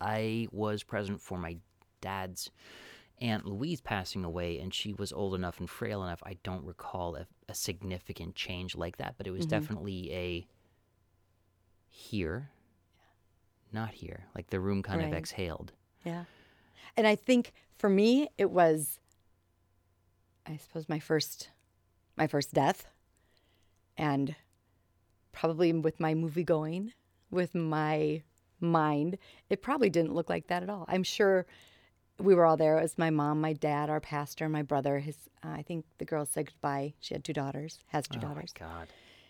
i was present for my dad's Aunt Louise passing away, and she was old enough and frail enough. I don't recall a, a significant change like that, but it was mm-hmm. definitely a here, not here. Like the room kind of exhaled. Yeah. And I think for me it was I suppose my first my first death and probably with my movie going with my mind it probably didn't look like that at all. I'm sure we were all there. It was my mom, my dad, our pastor, my brother. His, uh, I think the girl said goodbye. She had two daughters, has two Oh my daughters, God.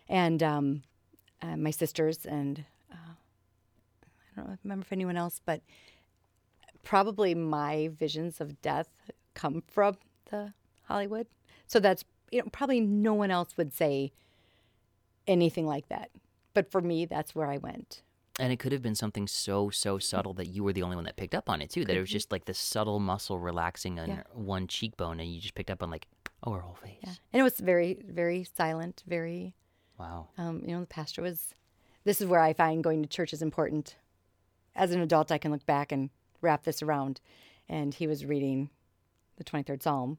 and um, uh, my sisters, and uh, I don't remember if anyone else, but probably my visions of death come from the Hollywood. So that's you know probably no one else would say anything like that, but for me, that's where I went. And it could have been something so, so subtle that you were the only one that picked up on it, too. That it was just like the subtle muscle relaxing on Yeah. one cheekbone, and you just picked up on, like, oh, her whole face. Yeah, and it was very, very silent, very Wow. Um, you know, the pastor was. This is where I find going to church is important. As an adult, I can look back and wrap this around. And he was reading the 23rd Psalm,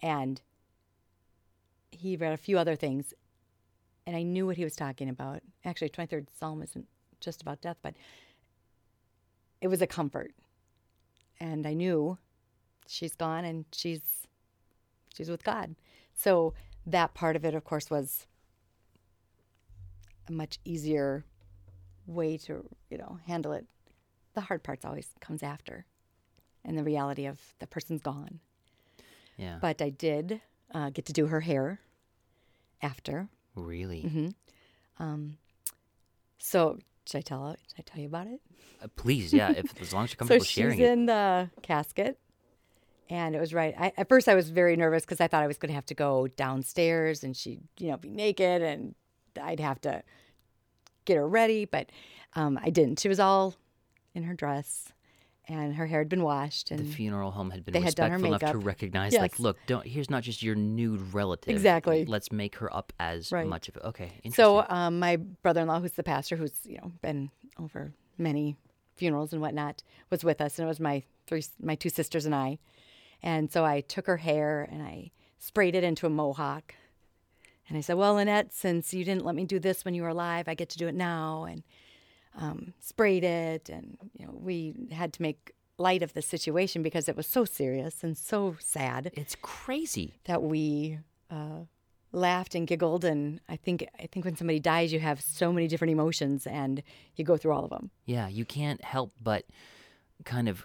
and he read a few other things, and I knew what he was talking about. Actually, 23rd Psalm isn't just about death, but it was a comfort. And I knew she's gone and she's she's with God. So that part of it, of course, was a much easier way to you know handle it the hard parts always comes after and the reality of the person's gone Yeah. but i did uh, get to do her hair after really? Mm-hmm. so should i tell should i tell you about it Uh, please, yeah. If as long as you're [laughs] so comfortable she's sharing it. in the casket and it was right I, at first i was very nervous because i thought i was going to have to go downstairs and she'd you know be naked and i'd have to get her ready but um, i didn't she was all in her dress and her hair had been washed and the funeral home had been they had done her respectful enough to recognize, Yes. like, look, don't. Here's not just your nude relative. Exactly. Let's make her up as Right. much of it. Okay. So um, my brother-in-law, who's the pastor, who's you know been over many funerals and whatnot, was with us, and it was my three, my two sisters and I, and so I took her hair and I sprayed it into a mohawk, and I said, "Well, Lynette, since you didn't let me do this when you were alive, I get to do it now," and um, sprayed it, and you know we had to make light of the situation because it was so serious and so sad It's crazy. that we uh, laughed and giggled. And I think I think when somebody dies, you have so many different emotions, and you go through all of them. Yeah, you can't help but kind of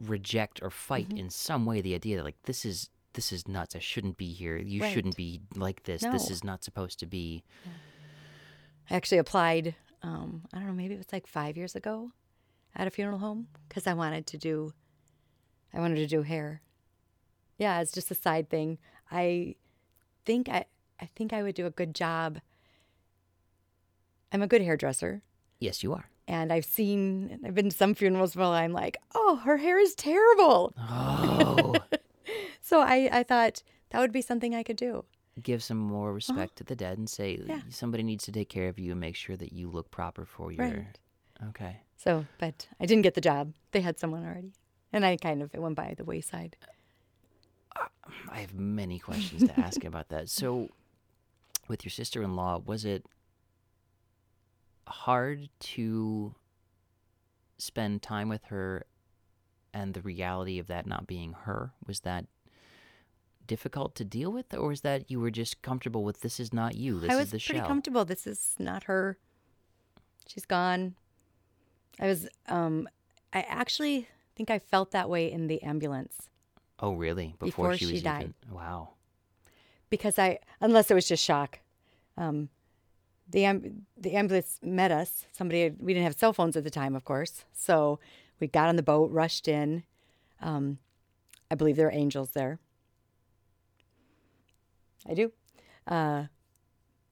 reject or fight Mm-hmm. in some way the idea that like this is this is nuts. I shouldn't be here. You Right. shouldn't be like this. This is not supposed to be. I actually applied. Um, I don't know, maybe it was like five years ago, at a funeral home because I wanted to do. I wanted to do hair. Yeah, it's just a side thing. I think I I think I would do a good job. I'm a good hairdresser. Yes, you are. And I've seen, I've been to some funerals where I'm like, oh, her hair is terrible. Oh, [laughs] So I, I thought that would be something I could do. Give some more respect to the dead and say Uh-huh. Yeah. somebody needs to take care of you and make sure that you look proper for your. Right. Okay. So, but I didn't get the job. They had someone already. And I kind of, it went by the wayside. I have many questions to ask [laughs] about that. So, with your sister in law, was it hard to spend time with her and the reality of that not being her? Was that difficult to deal with, or was that you were just comfortable with this is not you? This I is was the pretty shell. comfortable. This is not her. She's gone. I was, um, I actually think I felt that way in the ambulance oh, really? Before, Before she she was died. even. Wow. because I, unless it was just shock. Um, the am- the ambulance met us. Somebody had, we didn't have cell phones at the time, of course, so we got on the boat, rushed in. Um, I believe there were angels there. I do. Uh,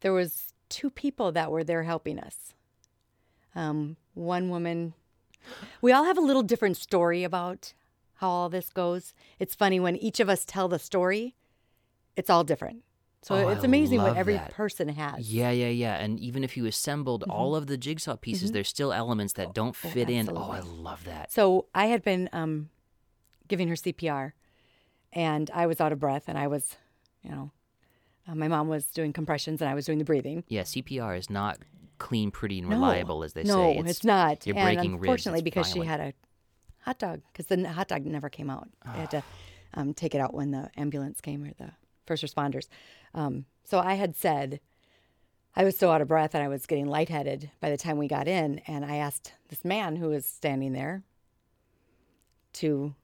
there was two people that were there helping us. Um, one woman. We all have a little different story about how all this goes. It's funny when each of us tell the story. It's all different. So Oh, it's amazing what every that. person has. Yeah, yeah, yeah. And even if you assembled Mm-hmm. all of the jigsaw pieces, there's still elements that don't fit in. Oh, I love that. So I had been um, giving her CPR, and I was out of breath, and I was, you know, uh, my mom was doing compressions, and I was doing the breathing. Yeah, CPR is not clean, pretty, and No. reliable as they no, say. it's, not. You're and breaking ribs. unfortunately, It's because violent. she had a hot dog, because the hot dog never came out. I had to um, take it out when the ambulance came or the first responders. Um, so I had said, I was so out of breath and I was getting lightheaded by the time we got in, and I asked this man who was standing there to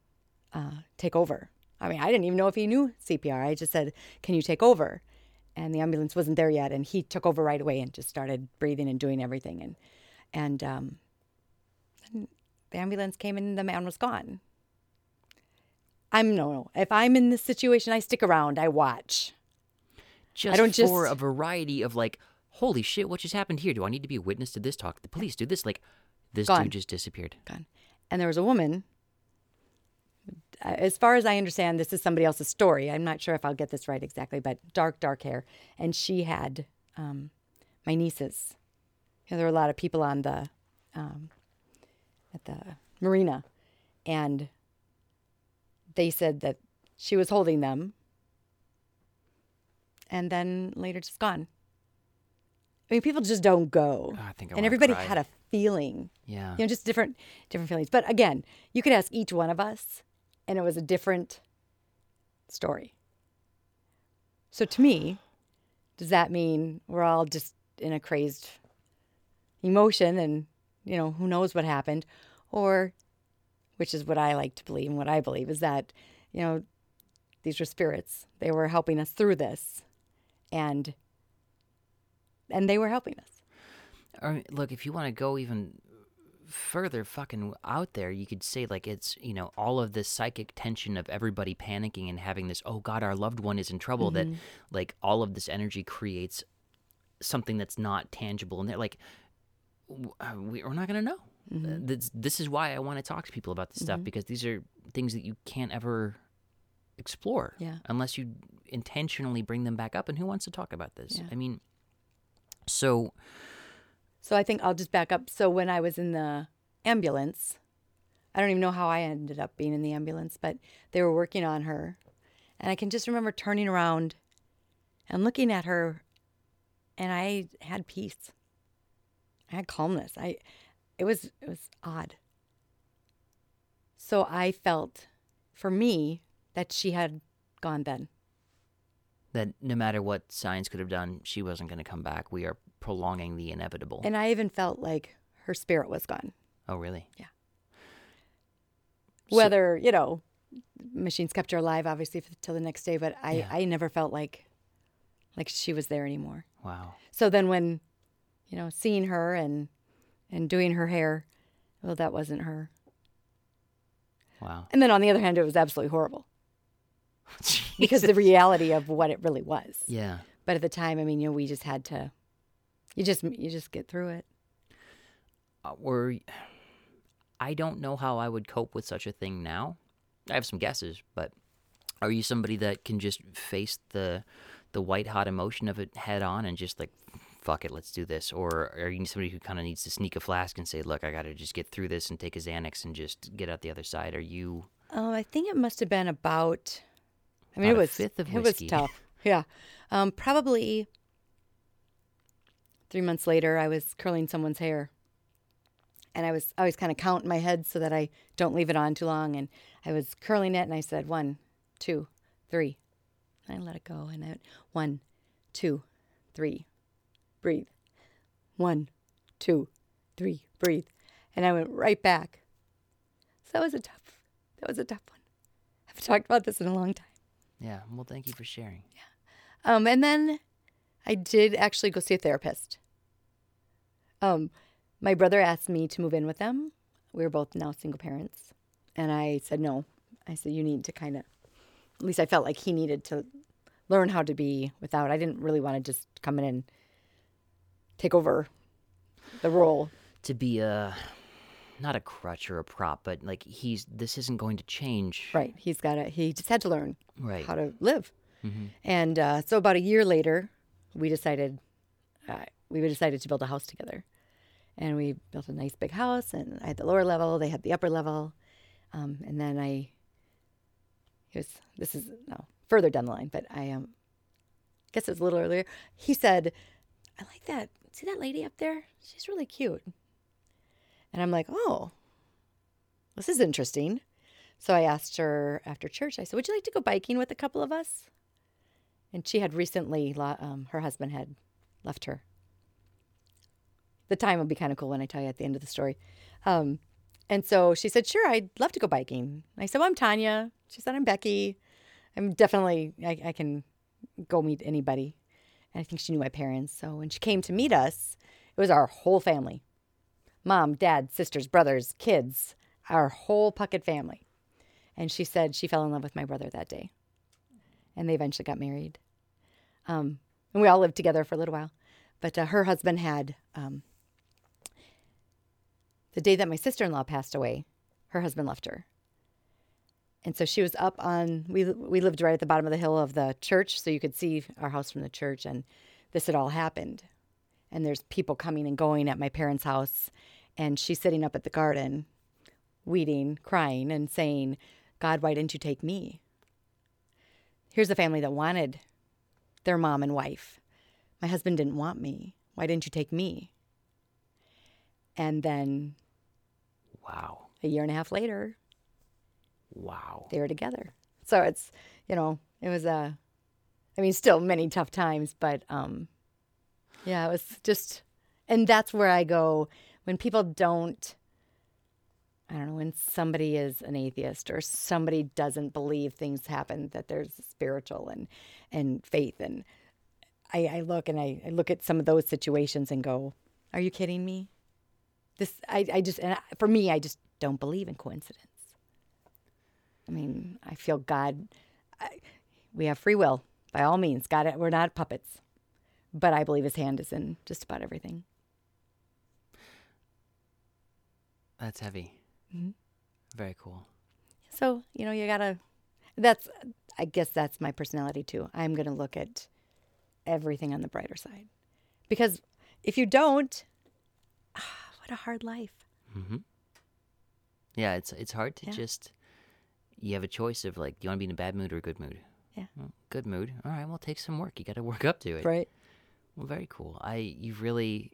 uh, take over. I mean, I didn't even know if he knew CPR. I just said, "Can you take over?" And the ambulance wasn't there yet, and he took over right away and just started breathing and doing everything. And and um, and the ambulance came and the man was gone. I'm no, no. If I'm in this situation, I stick around. I watch. just don't for just- a variety of like, holy shit, what just happened here? Do I need to be a witness to this? Talk the police. Do this. Like, this Gone. dude just disappeared. Gone. And there was a woman. As far as I understand, this is somebody else's story. I'm not sure if I'll get this right exactly, but dark, dark hair, and she had um, my nieces. You know, there were a lot of people on the um, at the marina, and they said that she was holding them, and then later just gone. I mean, people just don't go, Oh, I think I and everybody cry. had a feeling Yeah. you know just different different feelings but again you could ask each one of us and it was a different story. So to me does that mean we're all just in a crazed emotion and you know who knows what happened? Or which is what i like to believe and what i believe is that you know these were spirits. They were helping us through this and and they were helping us. Or look, if you want to go even further fucking out there, you could say like it's, you know, all of this psychic tension of everybody panicking and having this, oh God, our loved one is in trouble, Mm-hmm. that like all of this energy creates something that's not tangible. And they're like, uh, we- we're not to know. Mm-hmm. Uh, This, this is why I want to talk to people about this stuff because these are things that you can't ever explore Yeah. unless you intentionally bring them back up. And who wants to talk about this? Yeah. I mean, so So I think I'll just back up. So when I was in the ambulance, I don't even know how I ended up being in the ambulance, but they were working on her. And I can just remember turning around and looking at her and I had peace. I had calmness. I it was it was odd. So I felt for me that she had gone then. That no matter what science could have done, she wasn't going to come back. We are prolonging the inevitable. And I even felt like her spirit was gone. oh, really? So- Whether, you know, machines kept her alive obviously for, till the next day, but I, Yeah. I never felt like like she was there anymore. Wow. So then when, you know, seeing her and and doing her hair, well that wasn't her. Wow. And then on the other hand it was absolutely horrible [laughs] because the reality of what it really was. yeah. But at the time, I mean, you know, we just had to you just you just get through it. Uh, were I don't know how I would cope with such a thing now. I have some guesses, but are you somebody that can just face the the white hot emotion of it head on and just like fuck it, let's do this? Or are you somebody who kind of needs to sneak a flask and say, "Look, I got to just get through this and take a Xanax and just get out the other side"? Are you Oh, I think it must have been about. I mean, About it a was fifth of it was tough. [laughs] Yeah, um, probably three months later, I was curling someone's hair, and I was always kind of counting my head so that I don't leave it on too long. And I was curling it, and I said one, two, three. And I let it go, and I went one, two, three, breathe. One, two, three, breathe. And I went right back. So that was a tough. That was a tough one. I've talked about this in a long time. Yeah, well, thank you for sharing. Yeah. Um, and then I did actually go see a therapist. Um, my brother asked me to move in with them. We were both now single parents. And I said no. I said, you need to kind of, at least I felt like he needed to learn how to be without. I didn't really want to just come in and take over the role. To be a not a crutch or a prop, but like he's this isn't going to change. Right. He's got to, he just had to learn Right. how to live. hmm And uh, so about a year later, we decided uh, we decided to build a house together, and we built a nice big house. And I had the lower level, they had the upper level, um, and then I. It was this is no further down the line, but I um, guess it was a little earlier. He said, "I like that. See that lady up there? She's really cute." And I'm like, "Oh, this is interesting." So I asked her after church. I said, "Would you like to go biking with a couple of us?" And she had recently, um, her husband had left her. The time will be kind of cool when I tell you at the end of the story. Um, and so she said, Sure, I'd love to go biking. I said, Well, I'm Tanya. She said, I'm Becky. I'm definitely, I, I can go meet anybody. And I think she knew my parents. So when she came to meet us, it was our whole family mom, dad, sisters, brothers, kids, our whole Puckett family. And she said she fell in love with my brother that day and they eventually got married. Um, and we all lived together for a little while. But uh, her husband had, um, the day that my sister in law passed away, her husband left her. And so she was up on, we, we lived right at the bottom of the hill of the church, so you could see our house from the church. And this had all happened. And there's people coming and going at my parents' house. And she's sitting up at the garden, weeding, crying, and saying, God, why didn't you take me? Here's a family that wanted their mom and wife. My husband didn't want me. Why didn't you take me? And then Wow. a year and a half later, Wow. they were together. So it's, you know, it was a, I mean, still many tough times, but um, yeah, it was just, and that's where I go when people don't, I don't know, when somebody is an atheist or somebody doesn't believe things happen, that there's spiritual and, and faith. And I, I look and I, I look at some of those situations and go, are you kidding me? This, I, I just, and I, for me, I just don't believe in coincidence. I mean, I feel God. I, we have free will, by all means. God, we're not puppets, but I believe His hand is in just about everything. That's heavy. Mhm. Very cool. So you know, you gotta. That's, I guess, that's my personality too. I'm gonna look at everything on the brighter side, because if you don't, ah, what a hard life. Mm-hmm. Yeah, it's it's hard to Yeah. just. You have a choice of like, do you want to be in a bad mood or a good mood? Yeah. Well, good mood. All right. Well, take some work. You got to work up to it. Right. Well, very cool. I you've really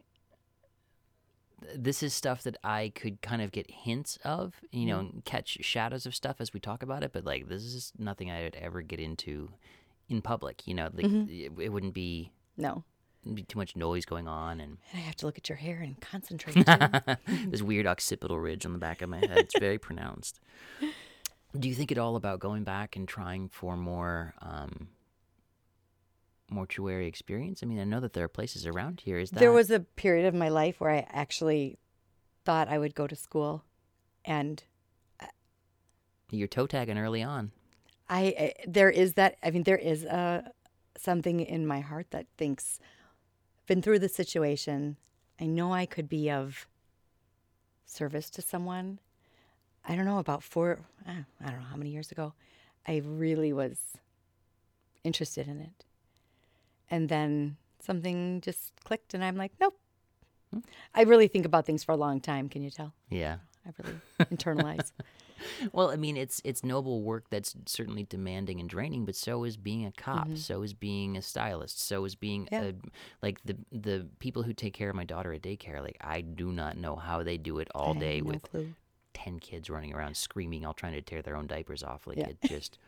this is stuff that I could kind of get hints of, you know, Mm-hmm. and catch shadows of stuff as we talk about it. But like, this is nothing I'd ever get into in public. You know, like Mm-hmm. it, it wouldn't be, No. be too much noise going on, and And I have to look at your hair and concentrate. [laughs] this weird occipital ridge on the back of my head. It's very pronounced. Do you think at all about going back and trying for more um, mortuary experience? I mean, I know that there are places around here. Is that there was a period of my life where I actually thought I would go to school, and you're toe tagging early on? I I- there is that. I mean, there is uh, something in my heart that thinks, been through the situation. I know I could be of service to someone. I don't know about four. uh, I don't know how many years ago. I really was interested in it, and then something just clicked, and I'm like, nope. Hmm. I really think about things for a long time. Can you tell? Yeah. I really internalize. [laughs] Well, I mean, it's it's noble work that's certainly demanding and draining, but so is being a cop, mm-hmm. so is being a stylist, so is being Yeah. a, like the the people who take care of my daughter at daycare. Like I do not know how they do it all I day no with clue. ten kids running around screaming, all trying to tear their own diapers off. Like Yeah. it [laughs] just,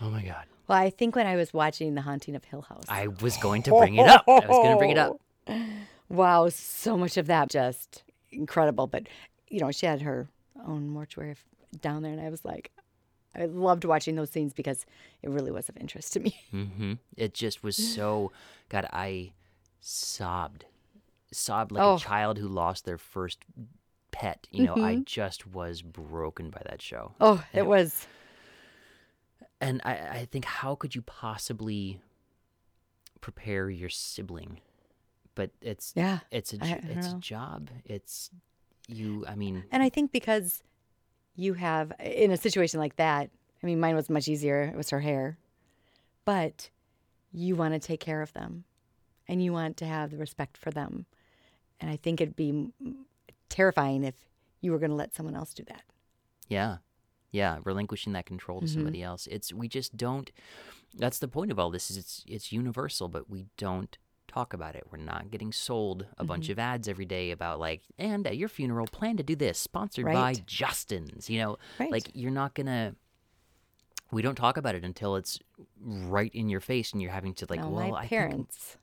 oh my god! Well, I think when I was watching The Haunting of Hill House, I was going to bring it up. I was going to bring it up. [laughs] wow, so much of that just incredible. But you know, she had her own mortuary down there, and I was like, I loved watching those scenes because it really was of interest to me. [laughs] hmm It just was so. God, I sobbed, sobbed like Oh. a child who lost their first pet. You know, I Mm-hmm. just was broken by that show. Oh, it was. And I, I think, how could you possibly prepare your sibling? But it's Yeah. it's a I- j- I don't it's a job. It's you. I mean, And I think because you have, in a situation like that, I mean, mine was much easier. It was her hair. But you want to take care of them and you want to have the respect for them. And I think it'd be terrifying if you were going to let someone else do that. Yeah. Yeah, relinquishing that control to Mm-hmm. somebody else. It's we just don't that's the point of all this is it's it's universal, but we don't talk about it. We're not getting sold a Mm-hmm. bunch of ads every day about like and at your funeral plan to do this, sponsored by Justin's, you know. Right. Like you're not to we don't talk about it until it's right in your face and you're having to like, now, well, my I think parents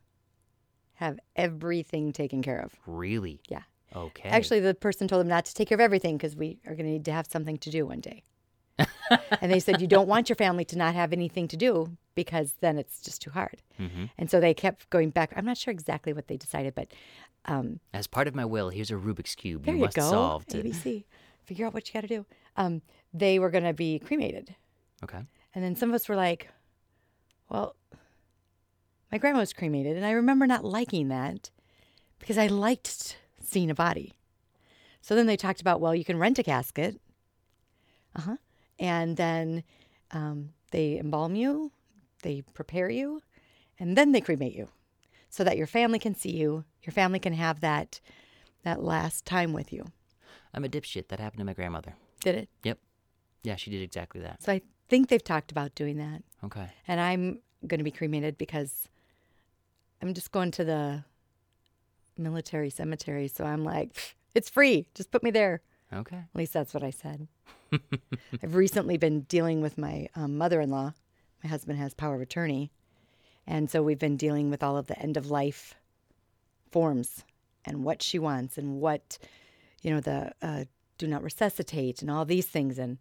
have everything taken care of. really. Yeah. Okay. Actually, the person told them not to take care of everything because we are going to need to have something to do one day. And they said, You don't want your family to not have anything to do because then it's just too hard. Mhm. And so they kept going back. I'm not sure exactly what they decided, but um, as part of my will, here's a Rubik's cube there you you, must go. solve to ABC. Figure out what you got to do. Um, they were going to be cremated. Okay. And then some of us were like, well, my grandma was cremated. And I remember not liking that because I liked seeing a body. So then they talked about, well, you can rent a casket. Uh huh. And then um, they embalm you, they prepare you, and then they cremate you so that your family can see you. Your family can have that that last time with you. I'm a dipshit. That happened to my grandmother. Did it? Yep. Yeah, she did exactly that. So I think they've talked about doing that. Okay. and I'm going to be cremated because I'm just going to the military cemetery. So I'm like, it's free. Just put me there. Okay. At least that's what I said. [laughs] I've recently been dealing with my um, mother in law. My husband has power of attorney. And so we've been dealing with all of the end of life forms and what she wants and what, you know, the uh, do not resuscitate and all these things. And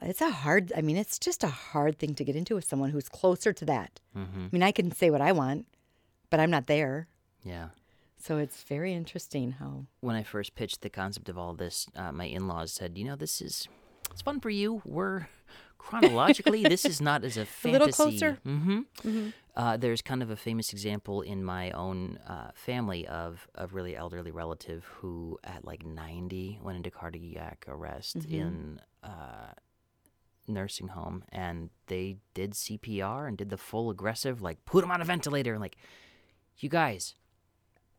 it's a hard, I mean, it's just a hard thing to get into with someone who's closer to that. Mm-hmm. I mean, I can say what I want, but I'm not there. Yeah. So it's very interesting how. When I first pitched the concept of all this, uh, my in-laws said, "You know, this is it's fun for you. We're chronologically, this is not as a fantasy. [laughs] A little closer. Mm-hmm. Uh, there's kind of a famous example in my own uh, family of a really elderly relative who, at like 90, went into cardiac arrest in uh, nursing home, and they did CPR and did the full aggressive, like put him on a ventilator, and like, you guys,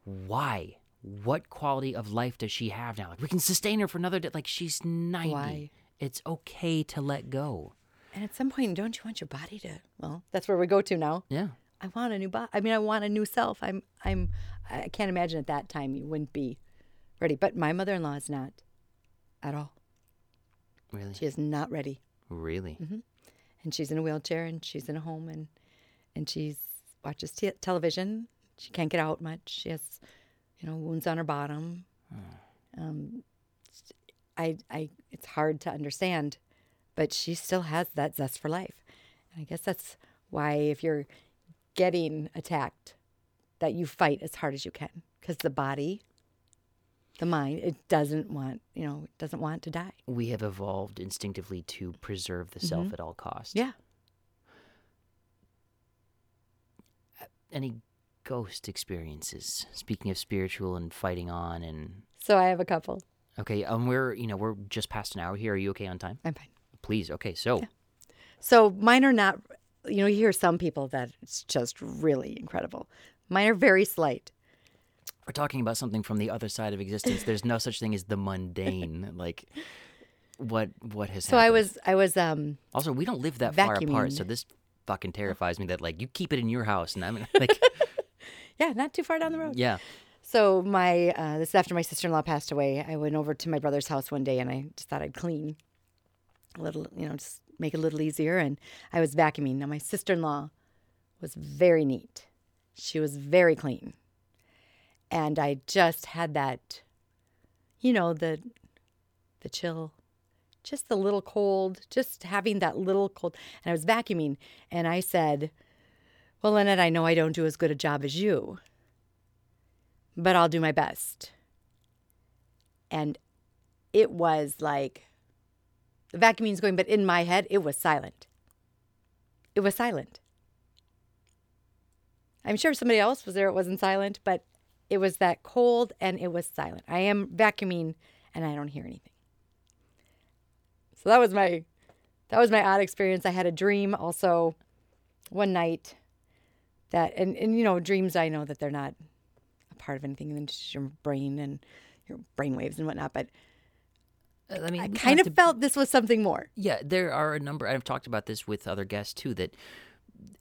why? What quality of life does she have now? Like, we can sustain her for another day. Like, she's 90. Why? It's okay to let go. And at some point, don't you want your body to? Well, that's where we go to now. Yeah. I want a new body. I mean, I want a new self. I'm. I'm. I can't imagine at that time you wouldn't be ready. But my mother in law is not at all. Really? She is not ready. Really? Mm-hmm. And she's in a wheelchair and she's in a home and and she's watches t- television. She can't get out much. She has, you know, wounds on her bottom. Um, I, I, it's hard to understand, but she still has that zest for life. And I guess that's why if you're getting attacked, that you fight as hard as you can because the body, the mind, it doesn't want, you know, it doesn't want to die. We have evolved instinctively to preserve the self at all costs. Yeah. Any ghost experiences? Speaking of spiritual and fighting on and So I have a couple. okay, um, we're you know we're just past an hour here. Are you okay on time? I'm fine. Please. Okay, so yeah. So mine are not, you know, you hear some people that it's just really incredible. Mine are very slight. we're talking about something from the other side of existence. There's no such thing as the mundane. [laughs] like what what has So I was, I was, um, Also, we don't live that far apart, so this fucking terrifies me that like you keep it in your house and I'm [laughs] like yeah, not too far down the road. yeah. So my, uh, this is after my sister-in-law passed away. I went over to my brother's house one day and I just thought I'd clean a little, you know, just make it a little easier. And I was vacuuming. Now my sister-in-law was very neat. She was very clean. And I just had that, you know, the, the chill, just the little cold, just having that little cold. And I was vacuuming and I said, well, Lynette, I know I don't do as good a job as you but I'll do my best. And it was like the vacuuming's going, but in my head, it was silent. It was silent. I'm sure if somebody else was there, it wasn't silent, but it was that cold and it was silent. I am vacuuming and I don't hear anything. So that was my that was my odd experience. I had a dream also one night that and, and you know, dreams I know that they're not a part of anything than just your brain and your brain waves and whatnot. But Uh, I mean, I kind of to- felt this was something more. Yeah, there are a number. I've talked about this with other guests too. That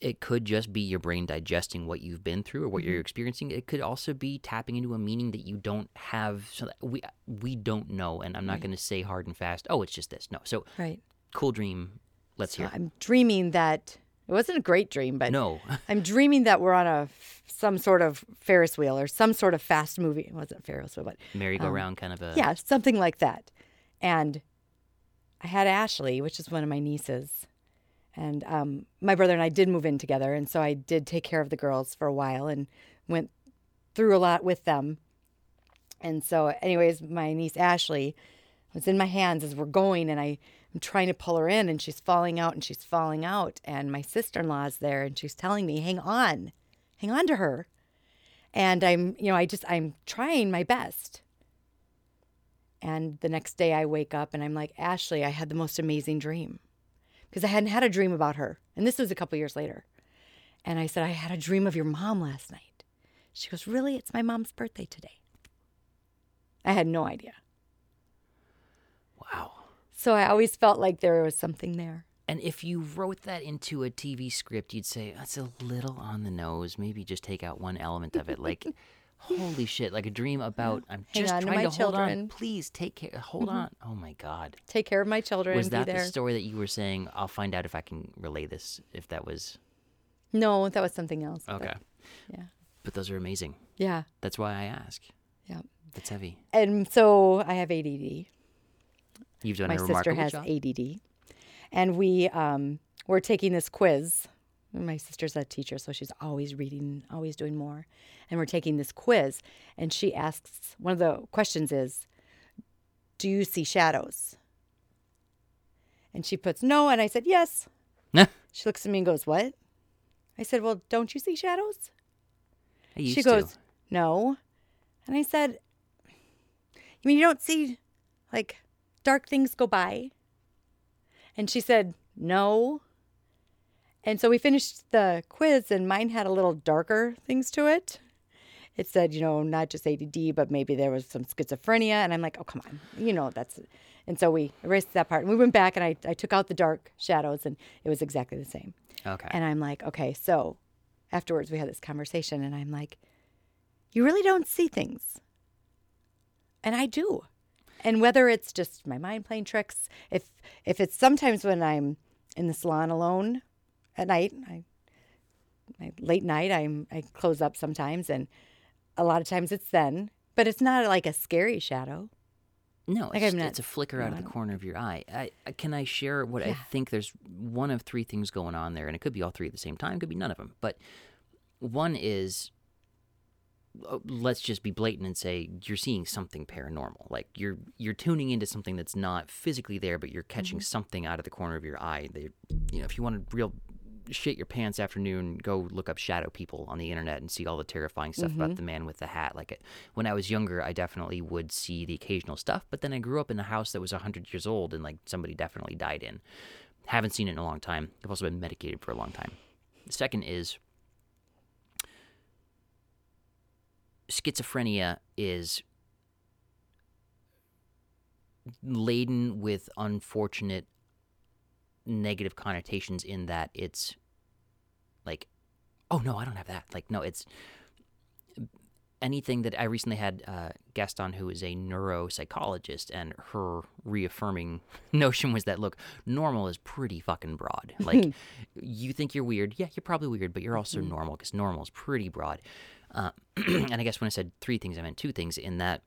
it could just be your brain digesting what you've been through or what Mm-hmm. you're experiencing. It could also be tapping into a meaning that you don't have. So we we don't know, and I'm not going to say hard and fast. Oh, it's just this. No. So Right. cool dream. Let's So hear. I'm dreaming that it wasn't a great dream, but No. [laughs] I'm dreaming that we're on a some sort of Ferris wheel or some sort of fast movie. It wasn't Ferris wheel, but Merry-go-round kind of a. Um, yeah, something like that. And I had Ashley, which is one of my nieces, and um, my brother and I did move in together, and so I did take care of the girls for a while and went through a lot with them. And so, anyways, my niece Ashley was in my hands as we're going, and I am trying to pull her in, and she's falling out, and she's falling out, and my sister in law is there, and she's telling me, "Hang on, hang on to her." And I'm, you know, I just I'm trying my best. And the next day I wake up and I'm like, Ashley, I had the most amazing dream. Because I hadn't had a dream about her. And this was a couple years later. And I said, I had a dream of your mom last night. She goes, Really? It's my mom's birthday today. I had no idea. Wow. So I always felt like there was something there. And if you wrote that into a TV script, you'd say that's a little on the nose. Maybe just take out one element of it. Like, [laughs] holy shit! Like a dream about I'm Hang just on to trying my to hold on. Please take care. Hold mm-hmm. on. Oh my god. Take care of my children. Was be that there. the story that you were saying? I'll find out if I can relay this. If that was No, that was something else. but okay. yeah. But those are amazing. Yeah. That's why I ask. Yeah. That's heavy. And so I have ADD. You've done my a sister remarkable has job. ADD, and we um, we're taking this quiz. My sister's a teacher, so she's always reading, always doing more, and we're taking this quiz. And she asks one of the questions is, "Do you see shadows?" And she puts no, and I said yes. She looks at me and goes, "What?" I said, "Well, don't you see shadows?" I used she to. goes, "No," and I said, "You mean you don't see like dark things go by?" And she said, "No." And so we finished the quiz, and mine had a little darker things to it. It said, you know, not just ADD, but maybe there was some schizophrenia. And I'm like, oh, come on, you know, that's. And so we erased that part, and we went back, and I, I took out the dark shadows, and it was exactly the same. Okay. And I'm like, okay, so afterwards we had this conversation, and I'm like, you really don't see things. And I do. And whether it's just my mind playing tricks, if if it's sometimes when I'm in the salon alone at night, I, I late night I'm I close up sometimes and a lot of times it's then, but it's not like a scary shadow. No, Like, it's, just- not- it's a flicker out no, of the corner of your eye. I, I, can I share what I think? There's one of three things going on there, and it could be all three at the same time. Could be none of them. But one is, Oh, let's just be blatant and say you're seeing something paranormal. Like you're you're tuning into something that's not physically there, but you're catching mm-hmm. something out of the corner of your eye. That you know, if you want a real shit your pants afternoon, go look up shadow people on the internet and see all the terrifying stuff about mm-hmm. the man with the hat. Like it, when I was younger, I definitely would see the occasional stuff, but then I grew up in a house that was 100 years old and like somebody definitely died in. Haven't seen it in a long time. I've also been medicated for a long time. The second is schizophrenia is laden with unfortunate negative connotations in that it's like oh no i don't have that. Like no it's anything that i recently had a guest on who is a neuropsychologist and her reaffirming [laughs] notion was that look normal is pretty fucking broad. Like [laughs] you think you're weird. Yeah you're probably weird but you're also mm-hmm. normal because normal is pretty broad uh, [clears throat] and i guess when i said three things i meant two things in that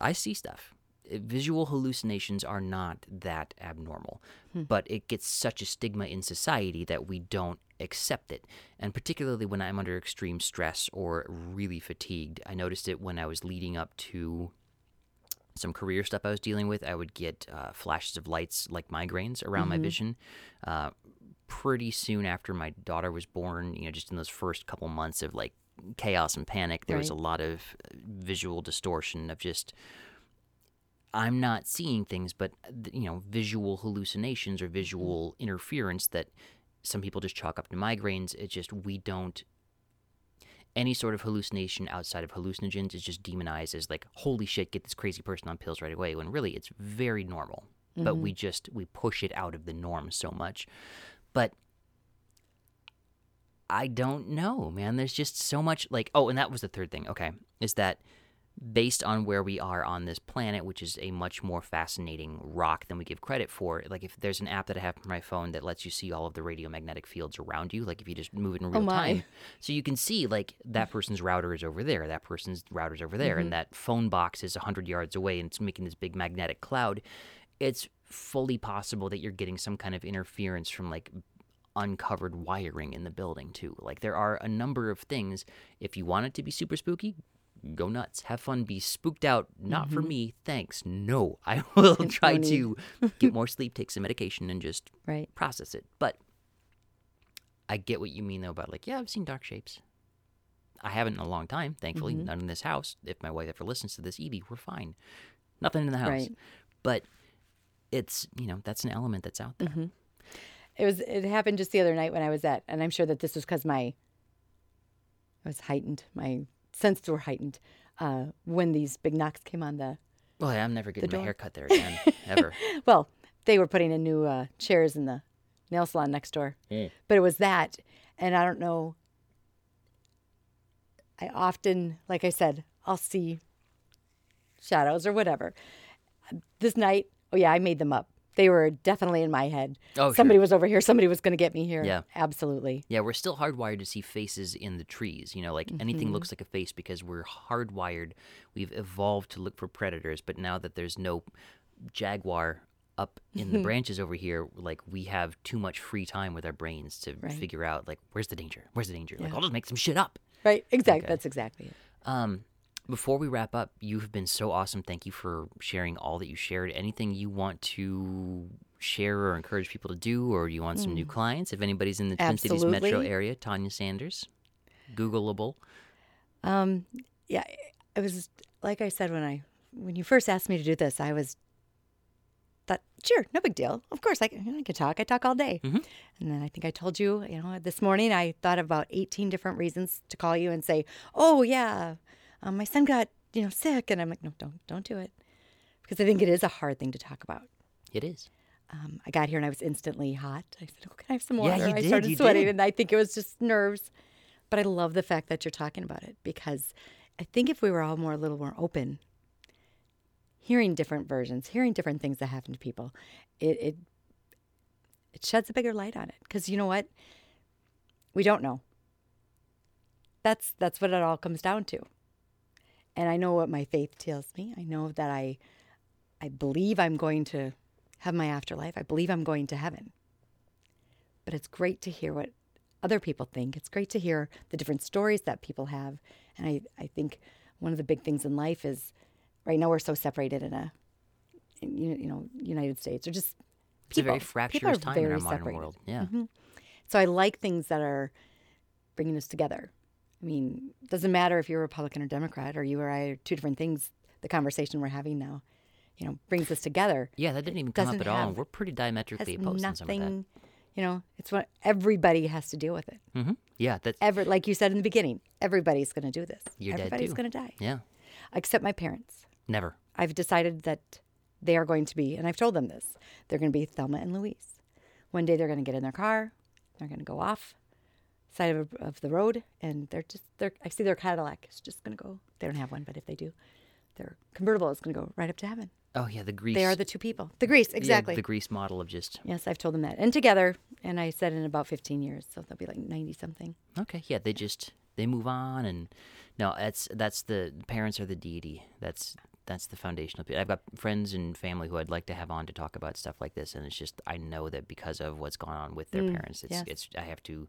i see stuff visual hallucinations are not that abnormal, but it gets such a stigma in society that we don't accept it. And particularly when I'm under extreme stress or really fatigued, I noticed it when I was leading up to some career stuff I was dealing with. I would get uh, flashes of lights like migraines around my vision. Uh, pretty soon after my daughter was born, you know, just in those first couple months of like chaos and panic, there was a lot of uh, visual distortion of just I'm not seeing things, but uh, you know, visual hallucinations or visual mm-hmm. interference that some people just chalk up to migraines. It's just we don't. Any sort of hallucination outside of hallucinogens is just demonized as like, holy shit, get this crazy person on pills right away. When really it's very normal, but we mm-hmm. just we push it out of the norm so much. But I don't know, man. There's just so much like oh, and that was the third thing. Okay, is that based on where we are on this planet, which is a much more fascinating rock than we give credit for. Like if there's an app that I have for my phone that lets you see all of the radiomagnetic fields around you, like if you just move it in oh, real my. time, so you can see like that person's router is over there, that person's router is over there, and mm-hmm. that phone box is hundred yards away, and it's making this big magnetic cloud. It's fully possible that you're getting some kind of interference from like uncovered wiring in the building too. Like there are a number of things. If you want it to be super spooky, go nuts, have fun, be spooked out. Not for me, thanks. No, [laughs] I will try Mm-hmm. to [laughs] get more sleep, take some medication, and just Right. process it. But I get what you mean though about like, yeah, I've seen dark shapes. I haven't in a long time, thankfully. Mm-hmm. None in this house. If my wife ever listens to this, Evie, we're fine. Nothing in the house. Right. But it's you know that's an element that's out there. Mm-hmm. It was. It happened just the other night when I was at, and I'm sure that this was because my. I was heightened. My senses were heightened uh, when these big knocks came on the. Well, I'm never getting my hair cut there again, [laughs] ever. Well, they were putting in new uh, chairs in the nail salon next door, Mm. but it was that, and I don't know. I often, like I said, I'll see shadows or whatever. This night, oh yeah, I made them up. They were definitely in my head. Oh, somebody sure. was over here. Somebody was going to get me here. Yeah. absolutely. Yeah, we're still hardwired to see faces in the trees. You know, like anything looks like a face because we're hardwired. We've evolved to look for predators, but now that there's no jaguar up in the [laughs] branches over here, like we have too much free time with our brains to Right. figure out like where's the danger? Where's the danger? Like I'll just make some shit up. Right. Exactly. Okay. That's exactly it. Um, before we wrap up, you have been so awesome. Thank you for sharing all that you shared. Anything you want to share or encourage people to do, or you want some new clients? If anybody's in the Twin Cities metro area, Tanya Sanders, Googleable. Um, yeah, it was like I said when I when you first asked me to do this, I was thought, sure, no big deal. Of course, I can, I can talk. I talk all day. Mhm. And then I think I told you, you know, this morning I thought about eighteen different reasons to call you and say, oh yeah, um, my son got you know sick, and I'm like, no, don't don't do it, because I think it is a hard thing to talk about. It is. Um, I got here and I was instantly hot. I said, "Oh, can I have some water?" Yeah, water?" you I did, started you sweating, did. and I think it was just nerves. But I love the fact that you're talking about it because I think if we were all more a little more open, hearing different versions, hearing different things that happen to people, it it, it sheds a bigger light on it. Because you know what? We don't know. That's that's what it all comes down to. And I know what my faith tells me. I know that I I believe I'm going to have my afterlife. I believe I'm going to heaven. But it's great to hear what other people think. It's great to hear the different stories that people have. And I, I think one of the big things in life is right now we're so separated in a, in, you, you know, United States or just It's a very people. fractious People time in very our modern separated. world. Yeah. Mhm. So I like things that are bringing us together. I mean, it doesn't matter if you're Republican or Democrat or you or I are two different things. The conversation we're having now, you know, brings us together. Yeah, that didn't even come up at all. We're pretty diametrically opposed in some of that. you know, it's what everybody has to deal with it. hmm Yeah, that's Ever, like you said in the beginning, everybody's going to do this. Your Everybody's going to die, yeah. except my parents. Never. I've decided that they are going to be, and I've told them this, they're going to be Thelma and Louise. One day they're going to get in their car, they're going to go off side of, of the road, and they're just, they're, I see their Cadillac is just going to go, they don't have one, but if they do, their convertible is going to go right up to heaven. Oh yeah, the grease. They are the two people. The Grease, yeah, exactly. the grease model of just yes, I've told them that. And together, and I said in about 15 years, so they'll be like 90 something. okay. Yeah, they just they move on and no, that's that's the parents are the deity. That's that's the foundational. I've got friends and family who I'd like to have on to talk about stuff like this, and it's just I know that because of what's gone on with their mm, parents, it's yes. it's I have to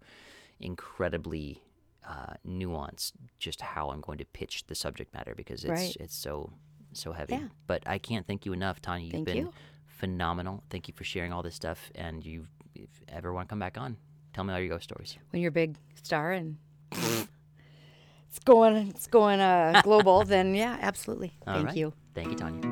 incredibly uh, nuance just how I'm going to pitch the subject matter because it's Right. it's so so heavy. Yeah. But I can't thank you enough, Tanya. You've Thank been you. phenomenal. Thank you for sharing all this stuff, and you if ever want to come back on, tell me all your ghost stories. when you're a big star and it's going it's going uh, global, then yeah, absolutely. All Thank right. you. Thank you, Tanya.